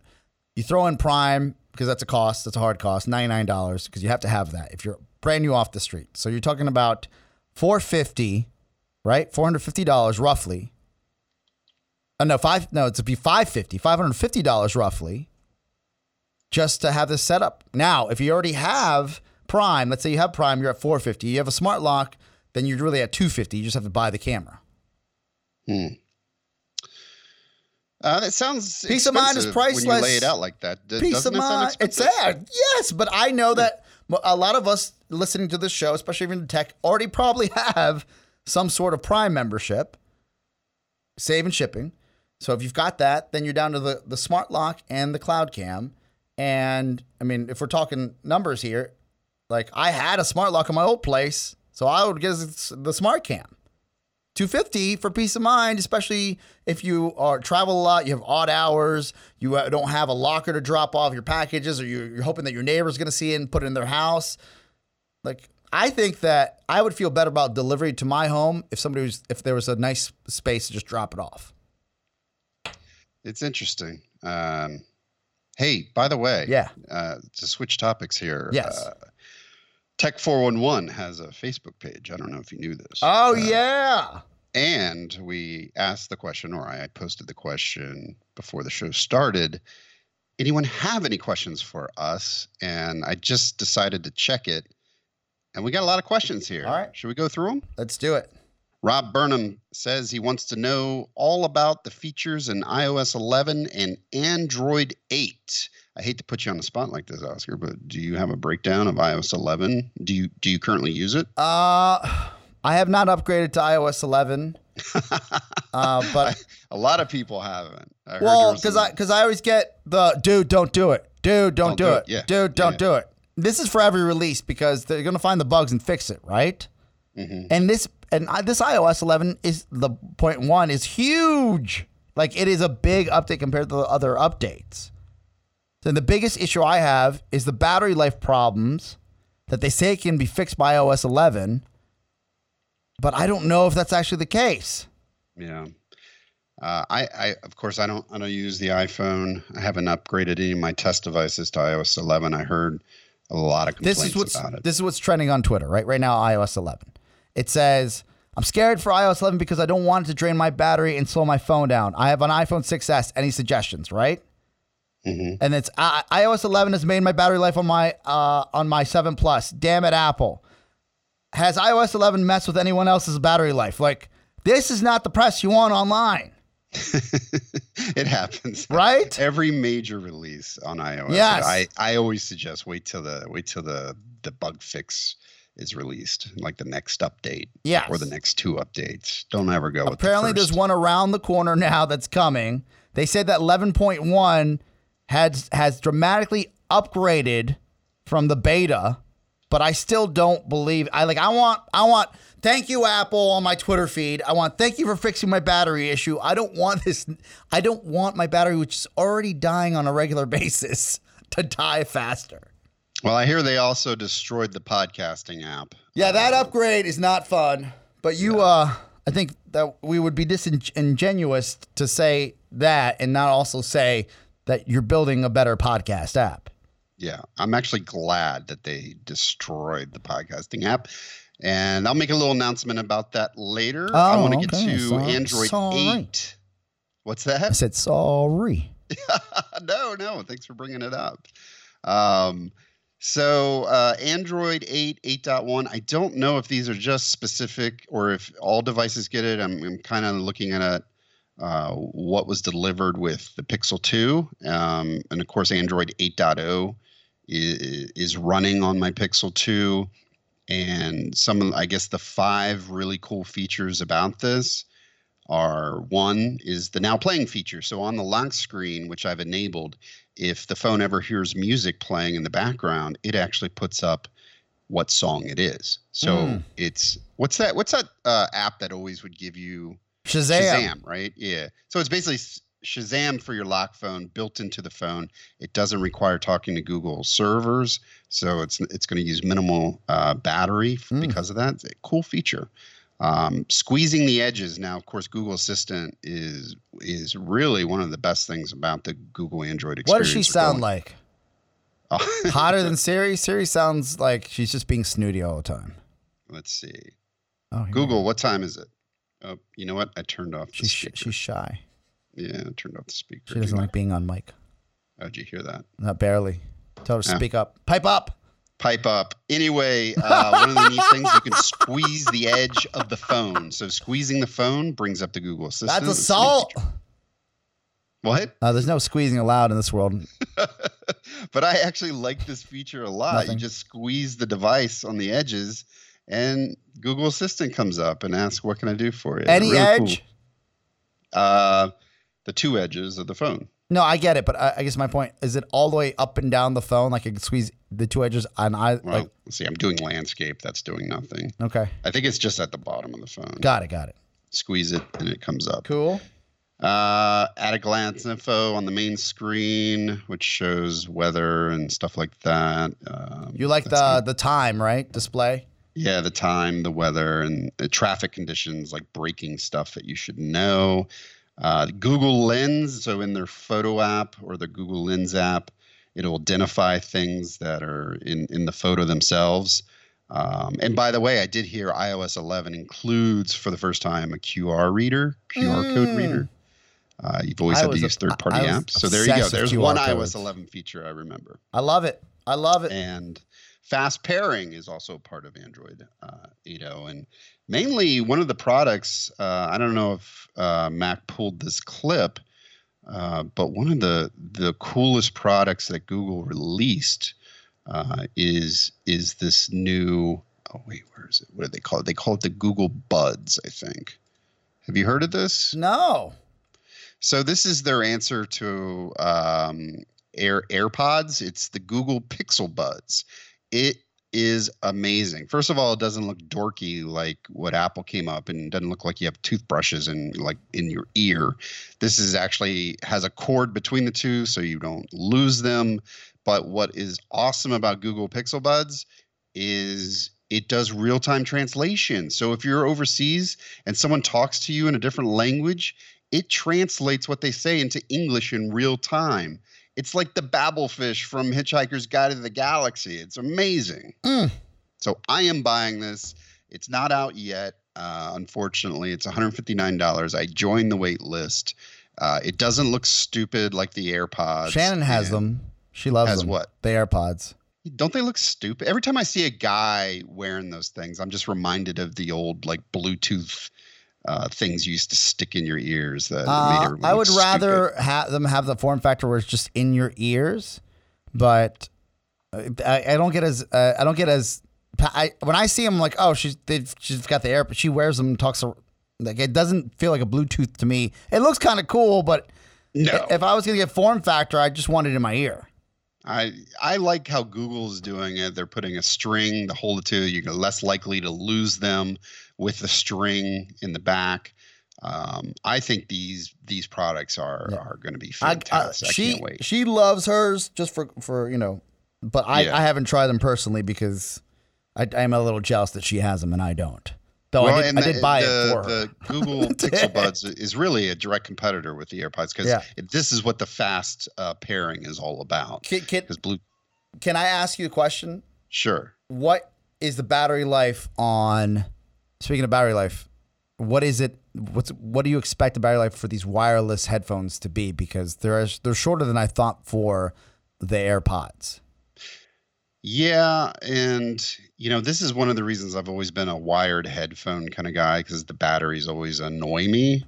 You throw in Prime because that's a cost. That's a hard cost. Ninety nine dollars because you have to have that if you're brand new off the street. So you're talking about four fifty, right? Four hundred fifty dollars roughly. Oh, no, five. No, it's be five fifty. Five hundred fifty dollars roughly, just to have this set up. Now, if you already have Prime, let's say you have Prime, you're at four fifty. You have a smart lock, then you're really at two fifty. You just have to buy the camera. Hmm. Uh, that sounds Peace of mind is expensive When you lay priceless. it out like that, D- Peace of mind. It's expensive? there. Yes, but I know that a lot of us listening to this show, especially even tech, already probably have some sort of Prime membership, save and shipping. So if you've got that, then you're down to the, the smart lock and the cloud cam. And I mean, if we're talking numbers here, like I had a smart lock in my old place, so I would get the smart cam. 250 for peace of mind, especially if you are travel a lot, you have odd hours, you uh, don't have a locker to drop off your packages, or you're, you're hoping that your neighbor's going to see it and put it in their house. Like, I think that I would feel better about delivery to my home if somebody was, if there was a nice space to just drop it off. It's interesting. Um, hey, by the way, Yeah. uh, to switch topics here. Yes. Uh, Tech 411 has a Facebook page. I don't know if you knew this. Oh Uh, yeah, And we asked the question, or I posted the question before the show started. Anyone have any questions for us? And I just decided to check it. And we got a lot of questions here. All right. Should we go through them? let's do it. Rob Burnham says he wants to know all about the features in iOS 11 and Android 8. I hate to put you on the spot like this, Oscar, but do you have a breakdown of iOS 11? Do you do you currently use it? Uh, I have not upgraded to iOS 11, uh, but A lot of people haven't. I Well, because I because I always get the dude, don't do it. Dude, don't, do, it. Yeah. Dude, don't Yeah. do it. This is for every release because they're going to find the bugs and fix it, right? Mm-hmm. And this and I- this iOS 11 is the point one is huge. Like it is a big update compared to the other updates. So the biggest issue I have is the battery life problems that they say can be fixed by iOS 11, but I don't know if that's actually the case. Yeah. Uh, I, I, of course, I don't, I don't use the iPhone. I haven't upgraded any of my test devices to iOS 11. I heard a lot of complaints This is what's about it. this is what's trending on Twitter right right now. iOS 11. It says I'm scared for iOS 11 because I don't want it to drain my battery and slow my phone down. I have an iPhone 6s. Any suggestions? Right. Mhm. And it's uh, iOS 11 has made my battery life on my uh, on my 7 Plus. Damn it, Apple. Has iOS 11 messed with anyone else's battery life? Like this is not the press you want online, it happens. right? Every major release on iOS. Yes. I, I always suggest wait till the wait till the the bug fix is released, like the next update. Yes. Or the next two updates. Don't ever go with the Apparently, there's one around the corner now that's coming. They said that 11.1 has has dramatically upgraded from the beta, but I still don't believe. I like. I want. I want. Thank you, Apple, on my Twitter feed. I want. Thank you for fixing my battery issue. I don't want this. I don't want my battery, which is already dying on a regular basis, to die faster. Well, I hear they also destroyed the podcasting app. Yeah, that upgrade is not fun. But you, uh, I think that we would be disingenuous to say that and not also say that you're building a better podcast app. Yeah, I'm actually glad that they destroyed the podcasting app. And I'll make a little announcement about that later. I Oh, want to get okay. to Android sorry. 8. What's that? I said sorry. no, no. Thanks for bringing it up. Um, so uh, Android 8, 8.1. I don't know if these are just specific or if all devices get it. I'm, I'm kind of looking at it, uh, what was delivered with the Pixel 2. Um, and of course, Android 8.0 is, is running on my Pixel 2. And some, of, I guess, the five really cool features about this are one is the now playing feature. So on the lock screen, which I've enabled, if the phone ever hears music playing in the background, it actually puts up what song it is. So Mm. it's what's that? What's that uh, app that always would give you Shazam. Shazam, right? Yeah. So it's basically Shazam for your lock phone built into the phone. It doesn't require talking to Google servers, so it's it's going to use minimal uh, battery Mm. because of that. It's a cool feature. Um, squeezing the edges now, of course, Google Assistant is is really one of the best things about the Google Android What does she sound going- like? Oh, Hotter than Siri? Siri sounds like she's just being snooty all the time. let's see. Oh. Google, what time is it? Oh, you know what? I turned off the She's sh- speaker. she's shy. yeah, I turned off the speaker. She doesn't like being on mic. Oh, did you hear that? Not barely. Tell her to Yeah. speak up. Pipe up. pipe up. Anyway, uh, one of the neat things you can squeeze the edge of the phone. So squeezing the phone brings up the Google Assistant. That's assault. What? Uh, there's no squeezing allowed in this world. but I actually like this feature a lot. Nothing. You just squeeze the device on the edges, and Google Assistant comes up and asks, "What can I do for you?" Any Really cool. edge? Uh, the two edges of the phone. No, I get it, but I, I guess my point is it all the way up and down the phone, like I could squeeze the two edges on I Well, like. see. I'm doing landscape. That's doing nothing. Okay, I think it's just at the bottom of the phone. got it, got it. Squeeze it, and it comes up. Cool. Uh, at a glance info on the main screen, which shows weather and stuff like that. Um, You like the the time, right? Display. Yeah, the time, the weather, and the traffic conditions, like braking stuff that you should know. Uh, Google Lens, so in their photo app or the Google Lens app, it'll identify things that are in in the photo themselves. Um, and by the way, I did hear iOS 11 includes for the first time a QR reader, QR code Mm. reader. Uh, you've always I had to use third-party apps, so there you go. There's one codes. iOS 11 feature I remember I love it. I love it. and fast pairing is also part of Android uh, 8.0. And mainly one of the products, uh, I don't know if uh, Mac pulled this clip, uh, but one of the the coolest products that Google released uh, is is this new. Oh wait, where is it? What do they call it? They call it the Google Buds, I think. Have you heard of this? No. So this is their answer to um, Air AirPods. It's the Google Pixel Buds. It is amazing. First of all, it doesn't look dorky like what Apple came up and doesn't look like you have toothbrushes and like in your ear. This is actually has a cord between the two so you don't lose them. But what is awesome about Google Pixel Buds is it does real-time translation. So if you're overseas and someone talks to you in a different language, it translates what they say into English in real time. It's like the Babelfish from Hitchhiker's Guide to the Galaxy. It's amazing. Mm. So I am buying this. It's not out yet. Uh, unfortunately, it's $159. I joined the wait list. Uh, it doesn't look stupid like the AirPods. Shannon has them. She loves Has them. what? The AirPods. Don't they look stupid? Every time I see a guy wearing those things, I'm just reminded of the old like Bluetooth uh, things you used to stick in your ears. That made Uh, I would stupid. rather have them have the form factor where it's just in your ears, but uh, I, I don't get as uh, I don't get as I, when I see them like oh she's they've, she's got the air but she wears them talks like it doesn't feel like a Bluetooth to me. It looks kind of cool, but No, if I was gonna get form factor, I just want it in my ear. I I like how Google's doing it. They're putting a string to hold it to. You're less likely to lose them with the string in the back. Um, I think these these products are Yeah. are going to be fantastic. I, she can't wait. she loves hers just for for you know, but I, Yeah. I haven't tried them personally because I I'm a little jealous that she has them and I don't. Though I did, I did buy the, it for her. the Google Pixel Buds is really a direct competitor with the AirPods because Yeah. this is what the fast uh, pairing is all about. Can, can, Blue, can I ask you a question? sure. What is the battery life on? Speaking of battery life, what is it? What's what do you expect the battery life for these wireless headphones to be? Because they're they're shorter than I thought for the AirPods. Yeah, and you know this is one of the reasons I've always been a wired headphone kind of guy because the batteries always annoy me.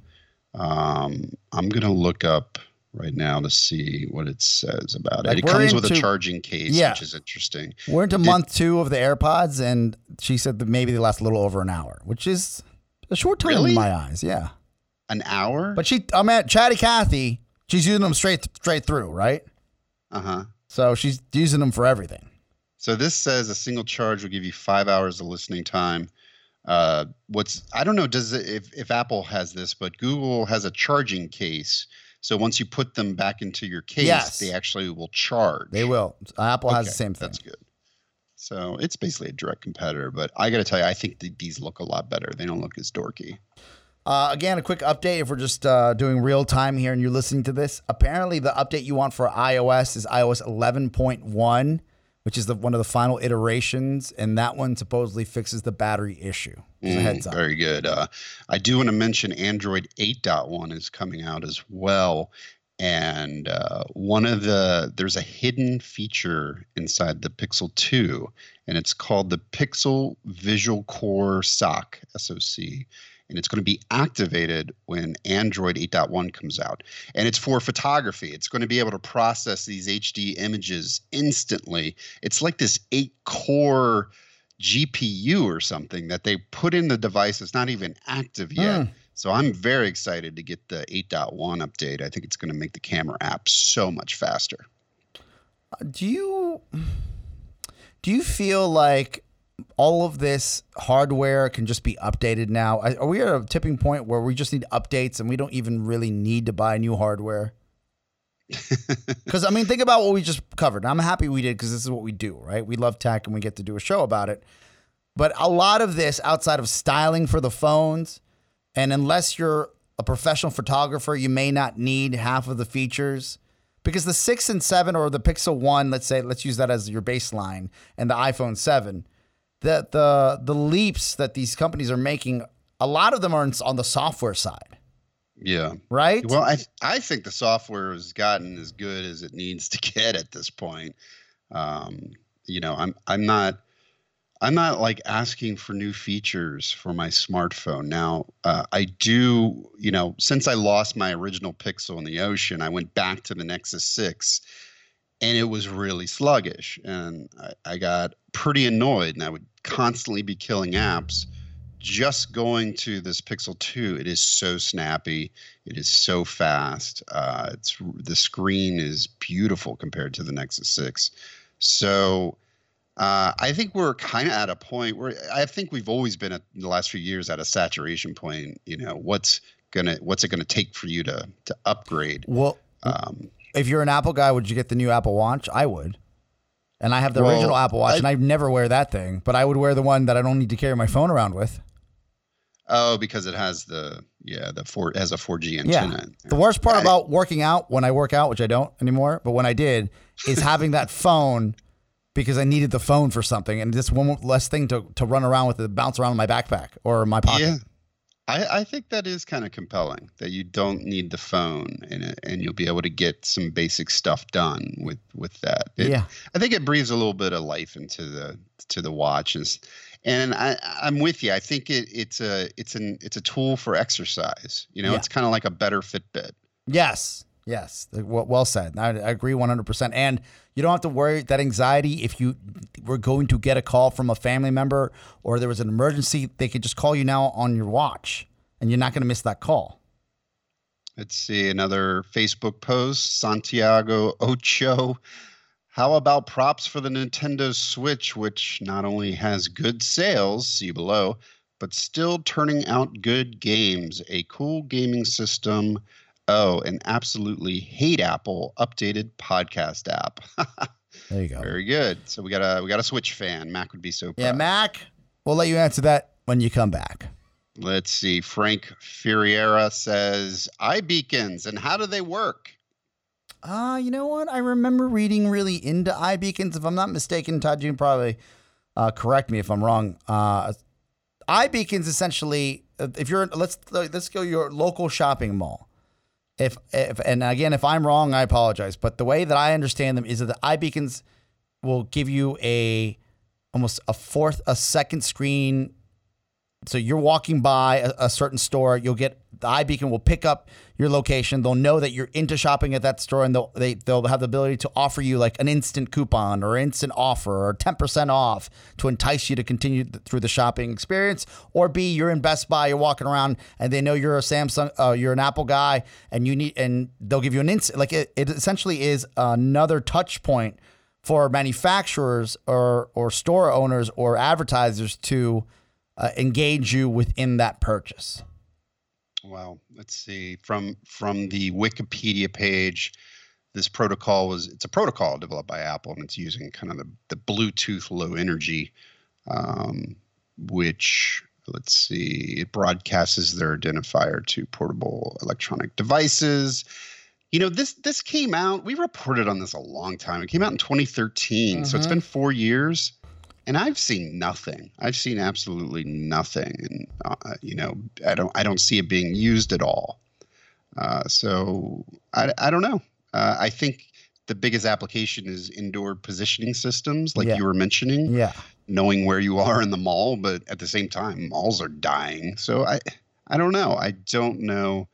Um, I'm gonna look up right now to see what it says about Like, it. It comes with a charging case, Yeah. which is interesting. We're into Did- month two of the AirPods, and she said that maybe they last a little over an hour, which is a short time Really? in my eyes. Yeah, An hour? but she, I'm at Chatty Cathy. She's using them straight straight through, right? uh huh. So she's using them for everything. So this says a single charge will give you five hours of listening time. Uh, what's I don't know does it, if if Apple has this, but Google has a charging case. So once you put them back into your case, Yes. they actually will charge. They will. Apple has the same thing. That's good. So it's basically a direct competitor, but I got to tell you, I think these look a lot better. They don't look as dorky. Uh, again, a quick update if we're just uh, doing real time here and you're listening to this. Apparently, the update you want for iOS is iOS 11.1, which is the one of the final iterations, and that one supposedly fixes the battery issue. Mm, heads up. Very good. Uh, I do want to mention Android 8.1 is coming out as well. And uh, one of the, there's a hidden feature inside the Pixel 2, and it's called the Pixel Visual Core SOC, SOC. And it's going to be activated when Android 8.1 comes out. And it's for photography. It's going to be able to process these HD images instantly. It's like this eight core GPU or something that they put in the device. It's not even active hmm. yet. So I'm very excited to get the 8.1 update. I think it's going to make the camera app so much faster. Uh, do you do you feel like all of this hardware can just be updated now? Are are we at a tipping point where we just need updates and we don't even really need to buy new hardware? Because I mean, think about what we just covered. I'm happy we did because this is what we do, right? We love tech and we get to do a show about it. But a lot of this, outside of styling for the phones, and unless you're a professional photographer, you may not need half of the features because the six and seven or the Pixel One, let's say, let's use that as your baseline, and the iPhone seven, the the the leaps that these companies are making, a lot of them aren't on the software side, Yeah. right? Well, I I think the software has gotten as good as it needs to get at this point. Um, you know, I'm I'm not I'm not like asking for new features for my smartphone. Now, uh, I do, you know, since I lost my original Pixel in the ocean, I went back to the Nexus 6 and it was really sluggish. And I, I got pretty annoyed and I would constantly be killing apps just going to this Pixel 2, it is so snappy. It is so fast. Uh, it's the screen is beautiful compared to the Nexus 6. So uh, I think we're kind of at a point where I think we've always been at the last few years at a saturation point. You know, what's gonna what's it gonna take for you to to upgrade? Well, Um, if you're an Apple guy, would you get the new Apple Watch? I would. And I have the Well, original Apple Watch, I- and I never wear that thing, but I would wear the one that I don't need to carry my phone around with. oh, because it has the yeah the four has a 4G Yeah. antenna. in The worst part I- about working out when I work out, which I don't anymore, but when I did, is having that phone because I needed the phone for something and just one less thing to, to run around with, to bounce around in my backpack or my pocket. Yeah. I, I think that is kind of compelling that you don't need the phone and it- and you'll be able to get some basic stuff done with with that. It- Yeah. I think it breathes a little bit of life into the to the watches, and I I'm with you. I think it it's a it's an it's a tool for exercise. You know, Yeah. it's kind of like a better Fitbit. Yes. Yes. Well said. I agree 100%. And you don't have to worry that anxiety if you were going to get a call from a family member or there was an emergency, they could just call you now on your watch and you're not going to miss that call. Let's see another Facebook post. Santiago Ocho. How about props for the Nintendo Switch, which not only has good sales, see below, but still turning out good games, a cool gaming system. Oh, and absolutely hate Apple updated podcast app. There you go. Very good. So we got a we got a Switch fan. Mac would be so proud. Yeah, Mac, we'll let you answer that when you come back. Let's see. Frank Furiera says iBeacons and how do they work? Uh, you know what? I remember reading really into iBeacons. If I'm not mistaken, Todd, you can probably uh, correct me if I'm wrong. Uh, iBeacons essentially, if you're let's let's go your local shopping mall. If if and again, if I'm wrong, I apologize. But the way that I understand them is that the iBeacons will give you a almost a fourth, a second screen so you're walking by a, a certain store, you'll get the iBeacon will pick up your location. They'll know that you're into shopping at that store, and they'll they, they'll have the ability to offer you like an instant coupon or instant offer or ten percent off to entice you to continue th- through the shopping experience. Or B, you're in Best Buy, you're walking around, and they know you're a Samsung, uh, you're an Apple guy, and you need, and they'll give you an instant. Like it, it essentially is another touch point for manufacturers or or store owners or advertisers to uh, engage you within that purchase. Well, let's see. From from the Wikipedia page, this protocol was it's a protocol developed by Apple and it's using kind of the, the Bluetooth low energy, um, which let's see, it broadcasts their identifier to portable electronic devices. You know, this this came out. We reported on this a long time. It came out in 2013, so it's been four years, and I've seen nothing. I've seen absolutely nothing, and uh, you know, I don't I don't see it being used at all. Uh, so I I don't know. Uh, I think the biggest application is indoor positioning systems, like Yeah. you were mentioning Yeah. knowing where you are in the mall, but at the same time, malls are dying. So I, I don't know. I don't know.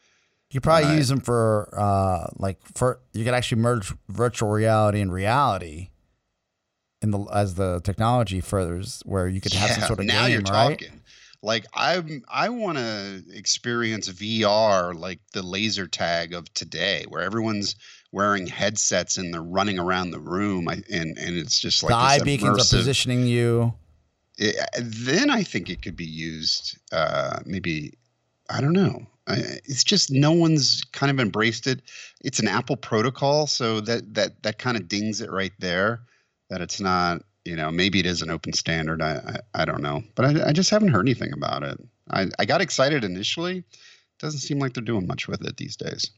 You probably Uh, use them for uh, like for you could actually merge virtual reality and reality in the as the technology furthers, where you could have some sort of now game, you're right? talking. Like I'm, I want to experience VR like the laser tag of today, where everyone's wearing headsets and they're running around the room. I, and and it's just like the iBeacons are positioning you. it, then I think it could be used. Uh, maybe I don't know. It's just no one's kind of embraced it. It's an Apple protocol, so that that that kind of dings it right there. That it's not. You know, maybe it is an open standard. I I, I don't know, but I, I just haven't heard anything about it. I, I got excited initially. Doesn't seem like they're doing much with it these days.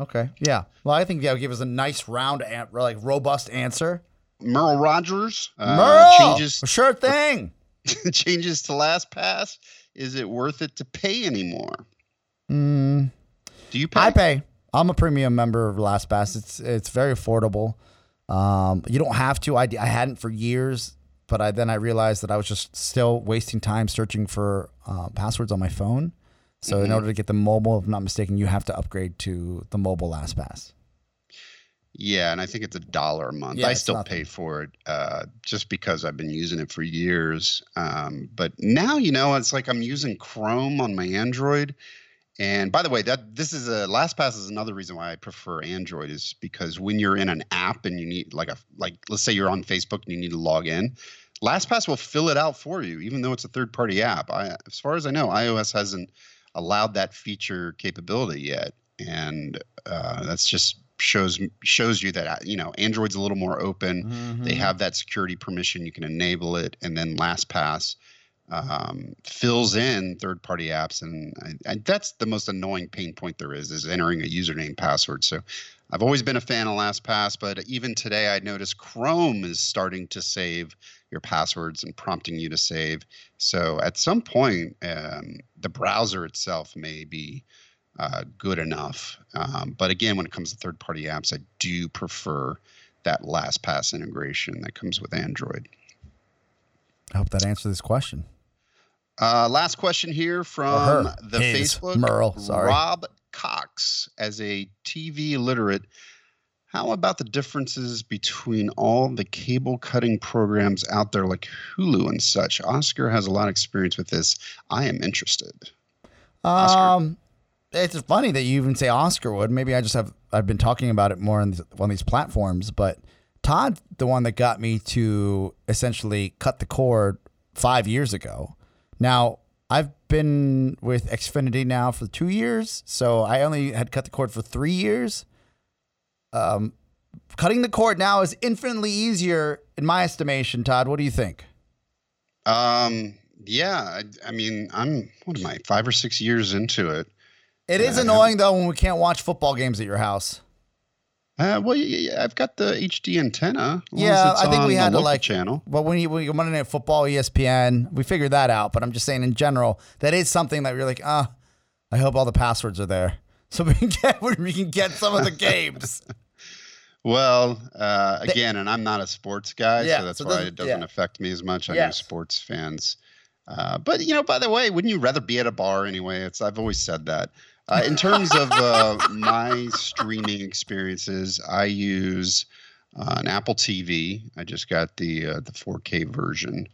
Okay. Yeah. Well, I think that would give us a nice round, like robust answer. Merle Rogers uh, Merle, changes sure thing. changes to LastPass. Is it worth it to pay anymore? Mm, Do you pay? I pay. I'm a premium member of LastPass. It's it's very affordable. Um, you don't have to. I, I hadn't for years, but I then I realized that I was just still wasting time searching for uh, passwords on my phone. So in order to get the mobile, if I'm not mistaken, you have to upgrade to the mobile LastPass. Yeah, and I think it's a dollar a month. Yeah, I still nothing. pay for it uh, just because I've been using it for years. Um, but now, you know, it's like I'm using Chrome on my Android. And by the way, that this is a LastPass is another reason why I prefer Android is because when you're in an app and you need like a like let's say you're on Facebook and you need to log in, LastPass will fill it out for you, even though it's a third party app. I, as far as I know, iOS hasn't allowed that feature capability yet, and uh, that's just shows shows you that uh, you know Android's a little more open. They have that security permission. You can enable it, and then LastPass um, fills in third-party apps, and that's the most annoying pain point there is is entering a username password. So. I've always been a fan of LastPass, but even today I noticed Chrome is starting to save your passwords and prompting you to save. So at some point, um, the browser itself may be uh, good enough. Um, but again, when it comes to third party apps, I do prefer that LastPass integration that comes with Android. I hope that answers this question. Uh, last question here from her. the His. Facebook Merle, sorry. Rob Cox as a TV literate. How about the differences between all the cable cutting programs out there like Hulu and such? Oscar has a lot of experience with this. I am interested. Oscar. Um, it's funny that you even say Oscar would. Maybe I just have I've been talking about it more on these, on these platforms. But Todd, the one that got me to essentially cut the cord five years ago. Now I've been with Xfinity now for two years, so I only had cut the cord for three years. Um, cutting the cord now is infinitely easier in my estimation. Todd, what do you think? Um, yeah, I, I mean, I'm what am I, five or six years into it. It is annoying though when we can't watch football games at your house. Uh, well, yeah, I've got the HD antenna. Yeah, I think we had to like channel. But when you when you're Monday Night Football, ESPN, we figured that out. But I'm just saying in general, that is something that you're like, ah, I hope all the passwords are there so we can get we can get some of the games. Well, uh, again, and I'm not a sports guy, Yeah, so that's so why it doesn't yeah. affect me as much. I know sports fans. Uh, but you know, by the way, wouldn't you rather be at a bar anyway? It's I've always said that. Uh, in terms of uh, my streaming experiences, I use uh, an Apple TV. I just got the uh, the 4K version,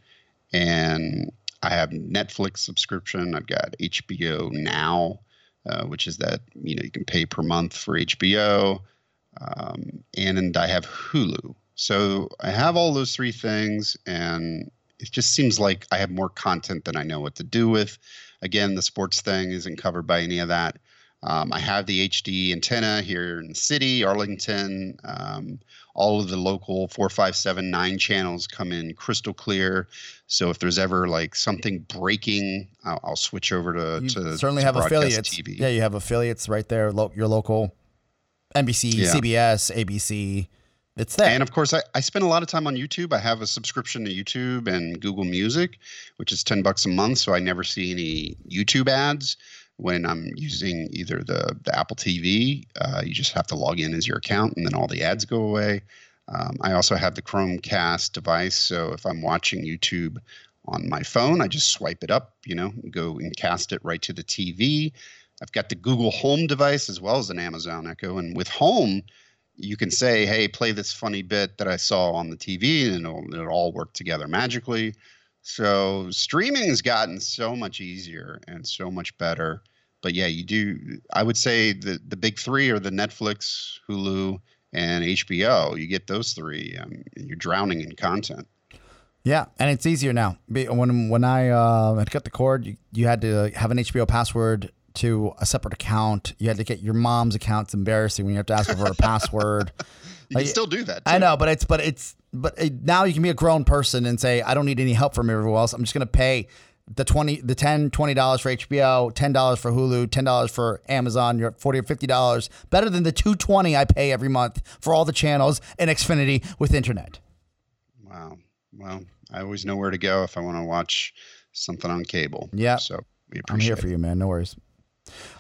and I have Netflix subscription. I've got HBO Now, uh, which is that you know you can pay per month for HBO, um, and, and I have Hulu. So I have all those three things, and it just seems like I have more content than I know what to do with. Again, the sports thing isn't covered by any of that. Um, I have the HD antenna here in the city, Arlington. Um, all of the local four, five, seven, nine channels come in crystal clear. So if there's ever like something breaking, I'll, I'll switch over to, You to certainly to have affiliates. TV. Yeah, you have affiliates right there. Lo- your local NBC, Yeah. CBS, ABC. It's there. And of course, I, I spend a lot of time on YouTube. I have a subscription to YouTube and Google Music, which is 10 bucks a month. So I never see any YouTube ads when I'm using either the, the Apple TV. Uh, you just have to log in as your account and then all the ads go away. Um, I also have the Chromecast device. So if I'm watching YouTube on my phone, I just swipe it up, you know, go and cast it right to the TV. I've got the Google Home device as well as an Amazon Echo. And with Home, you can say, "Hey, play this funny bit that I saw on the TV," and it'll, it'll all work together magically. So streaming has gotten so much easier and so much better. But yeah, you do. I would say the the big three are the Netflix, Hulu, and HBO. You get those three, um, and you're drowning in content. Yeah, and it's easier now. When when I uh, had cut the cord, you, you had to have an HBO password to a separate account. You had to get your mom's account. It's embarrassing when you have to ask her for a password. You Like, can still do that. I know, but it's but it's but it, now you can be a grown person and say I don't need any help from everyone else. I'm just gonna pay the 20 the 10 20 dollars for hbo 10 dollars for hulu 10 dollars for amazon you're at 40 or 50 dollars better than the 220 i pay every month for all the channels in xfinity with internet Wow. Well, I always know where to go if I want to watch something on cable. Yeah. So we i'm appreciate here it. for you man no worries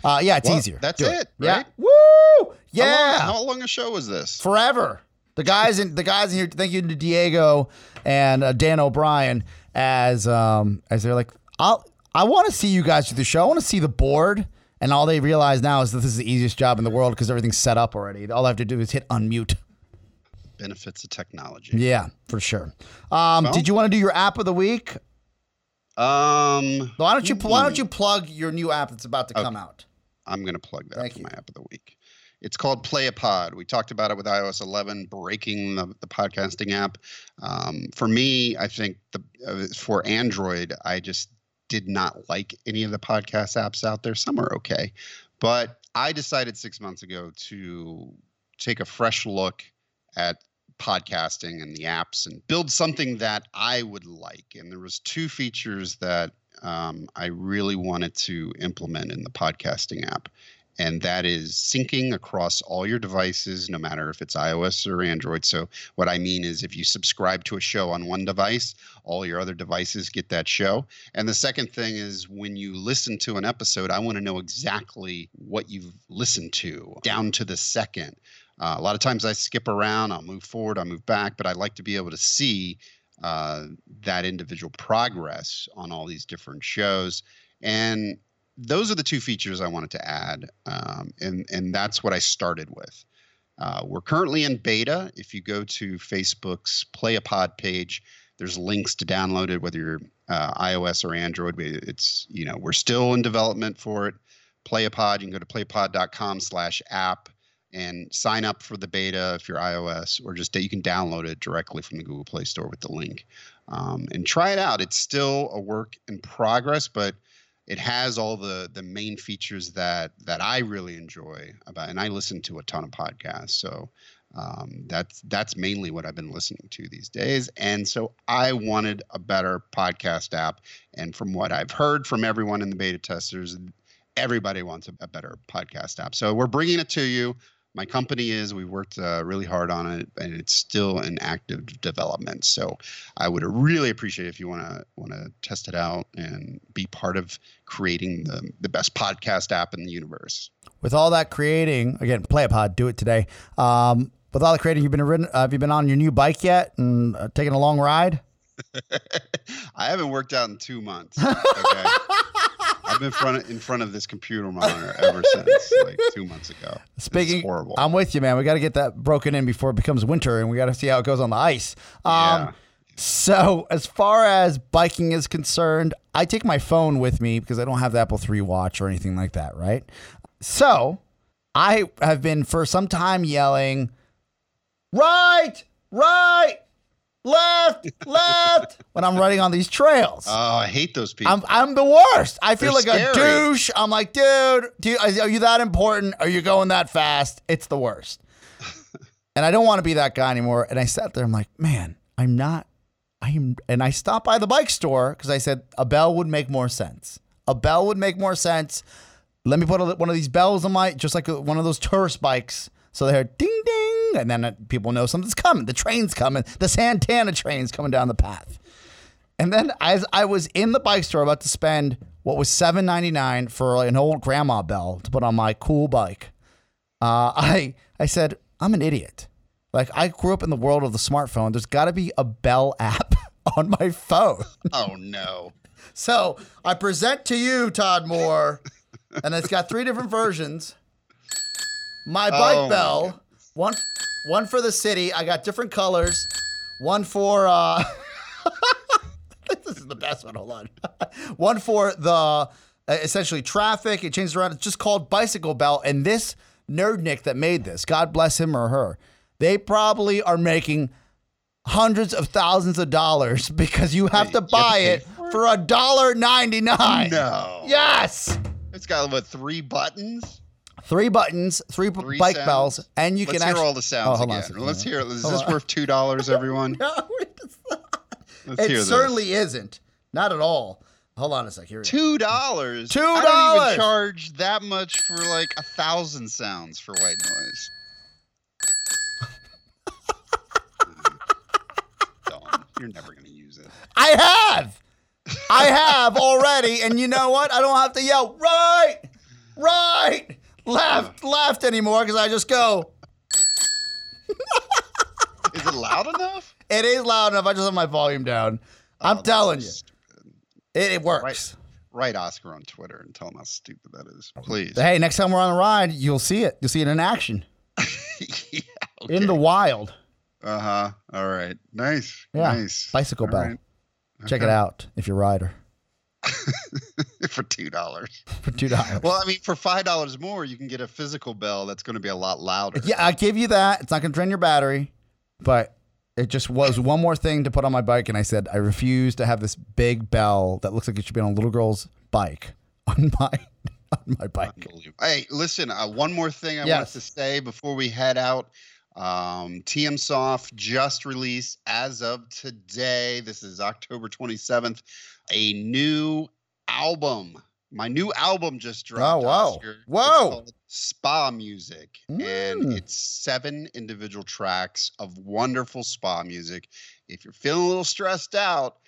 uh yeah it's Well, easier that's Do it, yeah right? woo How long- yeah How long, a show was this? forever. The guys in the guys in here. Thank you to Diego and uh, Dan O'Brien as um as they're like, I'll I want to see you guys do the show. I want to see the board. And all they realize now is that this is the easiest job in the world because everything's set up already. All I have to do is hit unmute. benefits of technology. Yeah, for sure. Um, Well- did you want to do your app of the week? Um, Why don't you Why don't you plug your new app that's about to come out? I'm going to plug that Thank for you. my app of the week. It's called Play a Pod. We talked about it with iOS 11, breaking the, the podcasting app. Um, for me, I think the uh, for Android, I just did not like any of the podcast apps out there. Some are okay, but I decided six months ago to take a fresh look at podcasting and the apps and build something that I would like. And there was two features that um, I really wanted to implement in the podcasting app, and that is syncing across all your devices, no matter if it's iOS or Android. So what I mean is, if you subscribe to a show on one device, all your other devices get that show. And the second thing is, when you listen to an episode, I want to know exactly what you've listened to, down to the second. Uh, a lot of times I skip around, I'll move forward, I'll move back, but I like to be able to see uh, that individual progress on all these different shows. And those are the two features I wanted to add. Um, and, and that's what I started with. Uh, we're currently in beta. If you go to Facebook's Play a Pod page, there's links to download it, whether you're uh, iOS or Android. It's, you know, we're still in development for it. Play a Pod, you can go to playpod.com slash app and sign up for the beta if you're iOS, or just you can download it directly from the Google Play Store with the link um, and try it out. It's still a work in progress, but it has all the the main features that that I really enjoy about. And I listen to a ton of podcasts, so um, that's that's mainly what I've been listening to these days. And so I wanted a better podcast app. And from what I've heard from everyone in the beta testers, everybody wants a, a better podcast app. So we're bringing it to you. My company is. We worked uh, really hard on it, and it's still in active development. So I would really appreciate if you want to want to test it out and be part of creating the the best podcast app in the universe. With all that creating, again, play a pod, do it today. Um, with all the creating, you've been ridden, uh, have you been on your new bike yet and uh, taking a long ride? I haven't worked out in two months. Okay. I've been front of, in front of this computer monitor ever since like two months ago. Speaking, it's horrible. I'm with you, man. We got to get that broken in before it becomes winter, and we got to see how it goes on the ice. Um, Yeah. So, as far as biking is concerned, I take my phone with me because I don't have the Apple III Watch or anything like that, right? So, I have been for some time yelling, right, right, left, left, when I'm riding on these trails. oh, I hate those people. I'm, I'm the worst. I feel They're like a douche. I'm like, dude, do you, are you that important? Are you going that fast? It's the worst. and I don't want to be that guy anymore. And I sat there. I'm like, man, I'm not. I am. And I stopped by the bike store because I said a bell would make more sense. A bell would make more sense. Let me put a, one of these bells on my, just like a, one of those tourist bikes. So they're ding ding, and then uh, people know something's coming. The train's coming. The Santana train's coming down the path. And then as I was in the bike store about to spend what was seven ninety nine for an old grandma bell to put on my cool bike, uh, I I said I'm an idiot. Like I grew up in the world of the smartphone. There's got to be a bell app on my phone. oh no. So I present to you, Todd Moore, and it's got three different versions. My bike Oh, my bell, one one for the city. I got different colors. One for uh this is the best one. Hold on. one for the uh, essentially traffic. It changes around. It's just called bicycle bell. And this nerd Nick that made this, God bless him or her, they probably are making hundreds of thousands of dollars because you have to you have to buy it for it? for a dollar ninety nine. No. Yes. It's got what three buttons? Three buttons, three, Three bike sounds? bells, and you Let's can hear actually. all the sounds Oh, again. Let's hear. Is Hold this on. worth two dollars, everyone? No, it's not. It certainly isn't. Not at all. Hold on a sec. Here we go. Two dollars. Two I don't even charge that much for like a thousand sounds for white noise. Dumb. You're never gonna use it. I have. I have already, and you know what? I don't have to yell right, right, left, left anymore because I just go. Is it loud enough? It is loud enough. I just have my volume down. I'm Oh, that's telling you, stupid. it, it works. Write Oscar on Twitter and tell him how stupid that is, please. Hey, next time we're on a ride, you'll see it. You'll see it in action yeah, in the wild. Uh huh. All right. Nice. Yeah. Nice. Bicycle All bell. right. Check it out if you're a rider for two dollars. for two dollars. Well, I mean, for five dollars more, you can get a physical bell that's going to be a lot louder. Yeah, I give you that. It's not going to drain your battery, but it just was one more thing to put on my bike. And I said, I refuse to have this big bell that looks like it should be on a little girl's bike on my on my bike. Hey, listen. Uh, one more thing I Yes. wanted to say before we head out. Um, TM Soft just released as of today. This is October 27th. A new album. My new album just dropped. Oh, wow. Oscar. Whoa. Spa Music, and Mm. it's seven individual tracks of wonderful spa music. If you're feeling a little stressed out,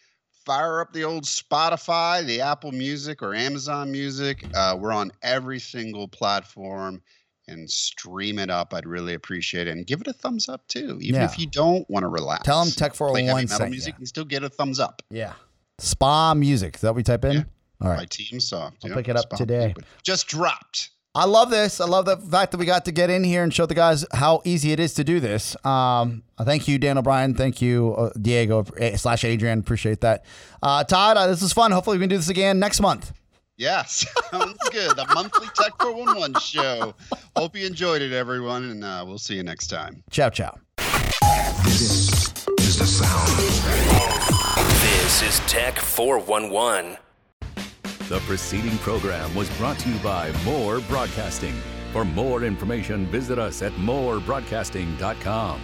fire up the old Spotify, the Apple Music, or Amazon Music. Uh, we're on every single platform and stream it up. I'd really appreciate it. And give it a thumbs up too. Even if you don't want to relax. Tell them Tech Play heavy 401 metal sent music ya. and still get a thumbs up. Yeah. Spa music. Is that what we type in? Yeah. All By. TM Soft. I'll Yep, pick it up Spa today. Music. Just dropped. I love this. I love the fact that we got to get in here and show the guys how easy it is to do this. Um, uh, thank you, Dan O'Brien. Thank you, uh, Diego eh, slash Adrian. Appreciate that. Uh, Todd, uh, this is fun. Hopefully, we can do this again next month. Yes, sounds good. The monthly Tech 411 show. Hope you enjoyed it, everyone, and uh, we'll see you next time. Ciao, ciao. This is the sound. This is Tech 411. The preceding program was brought to you by More Broadcasting. For more information, visit us at morebroadcasting.com.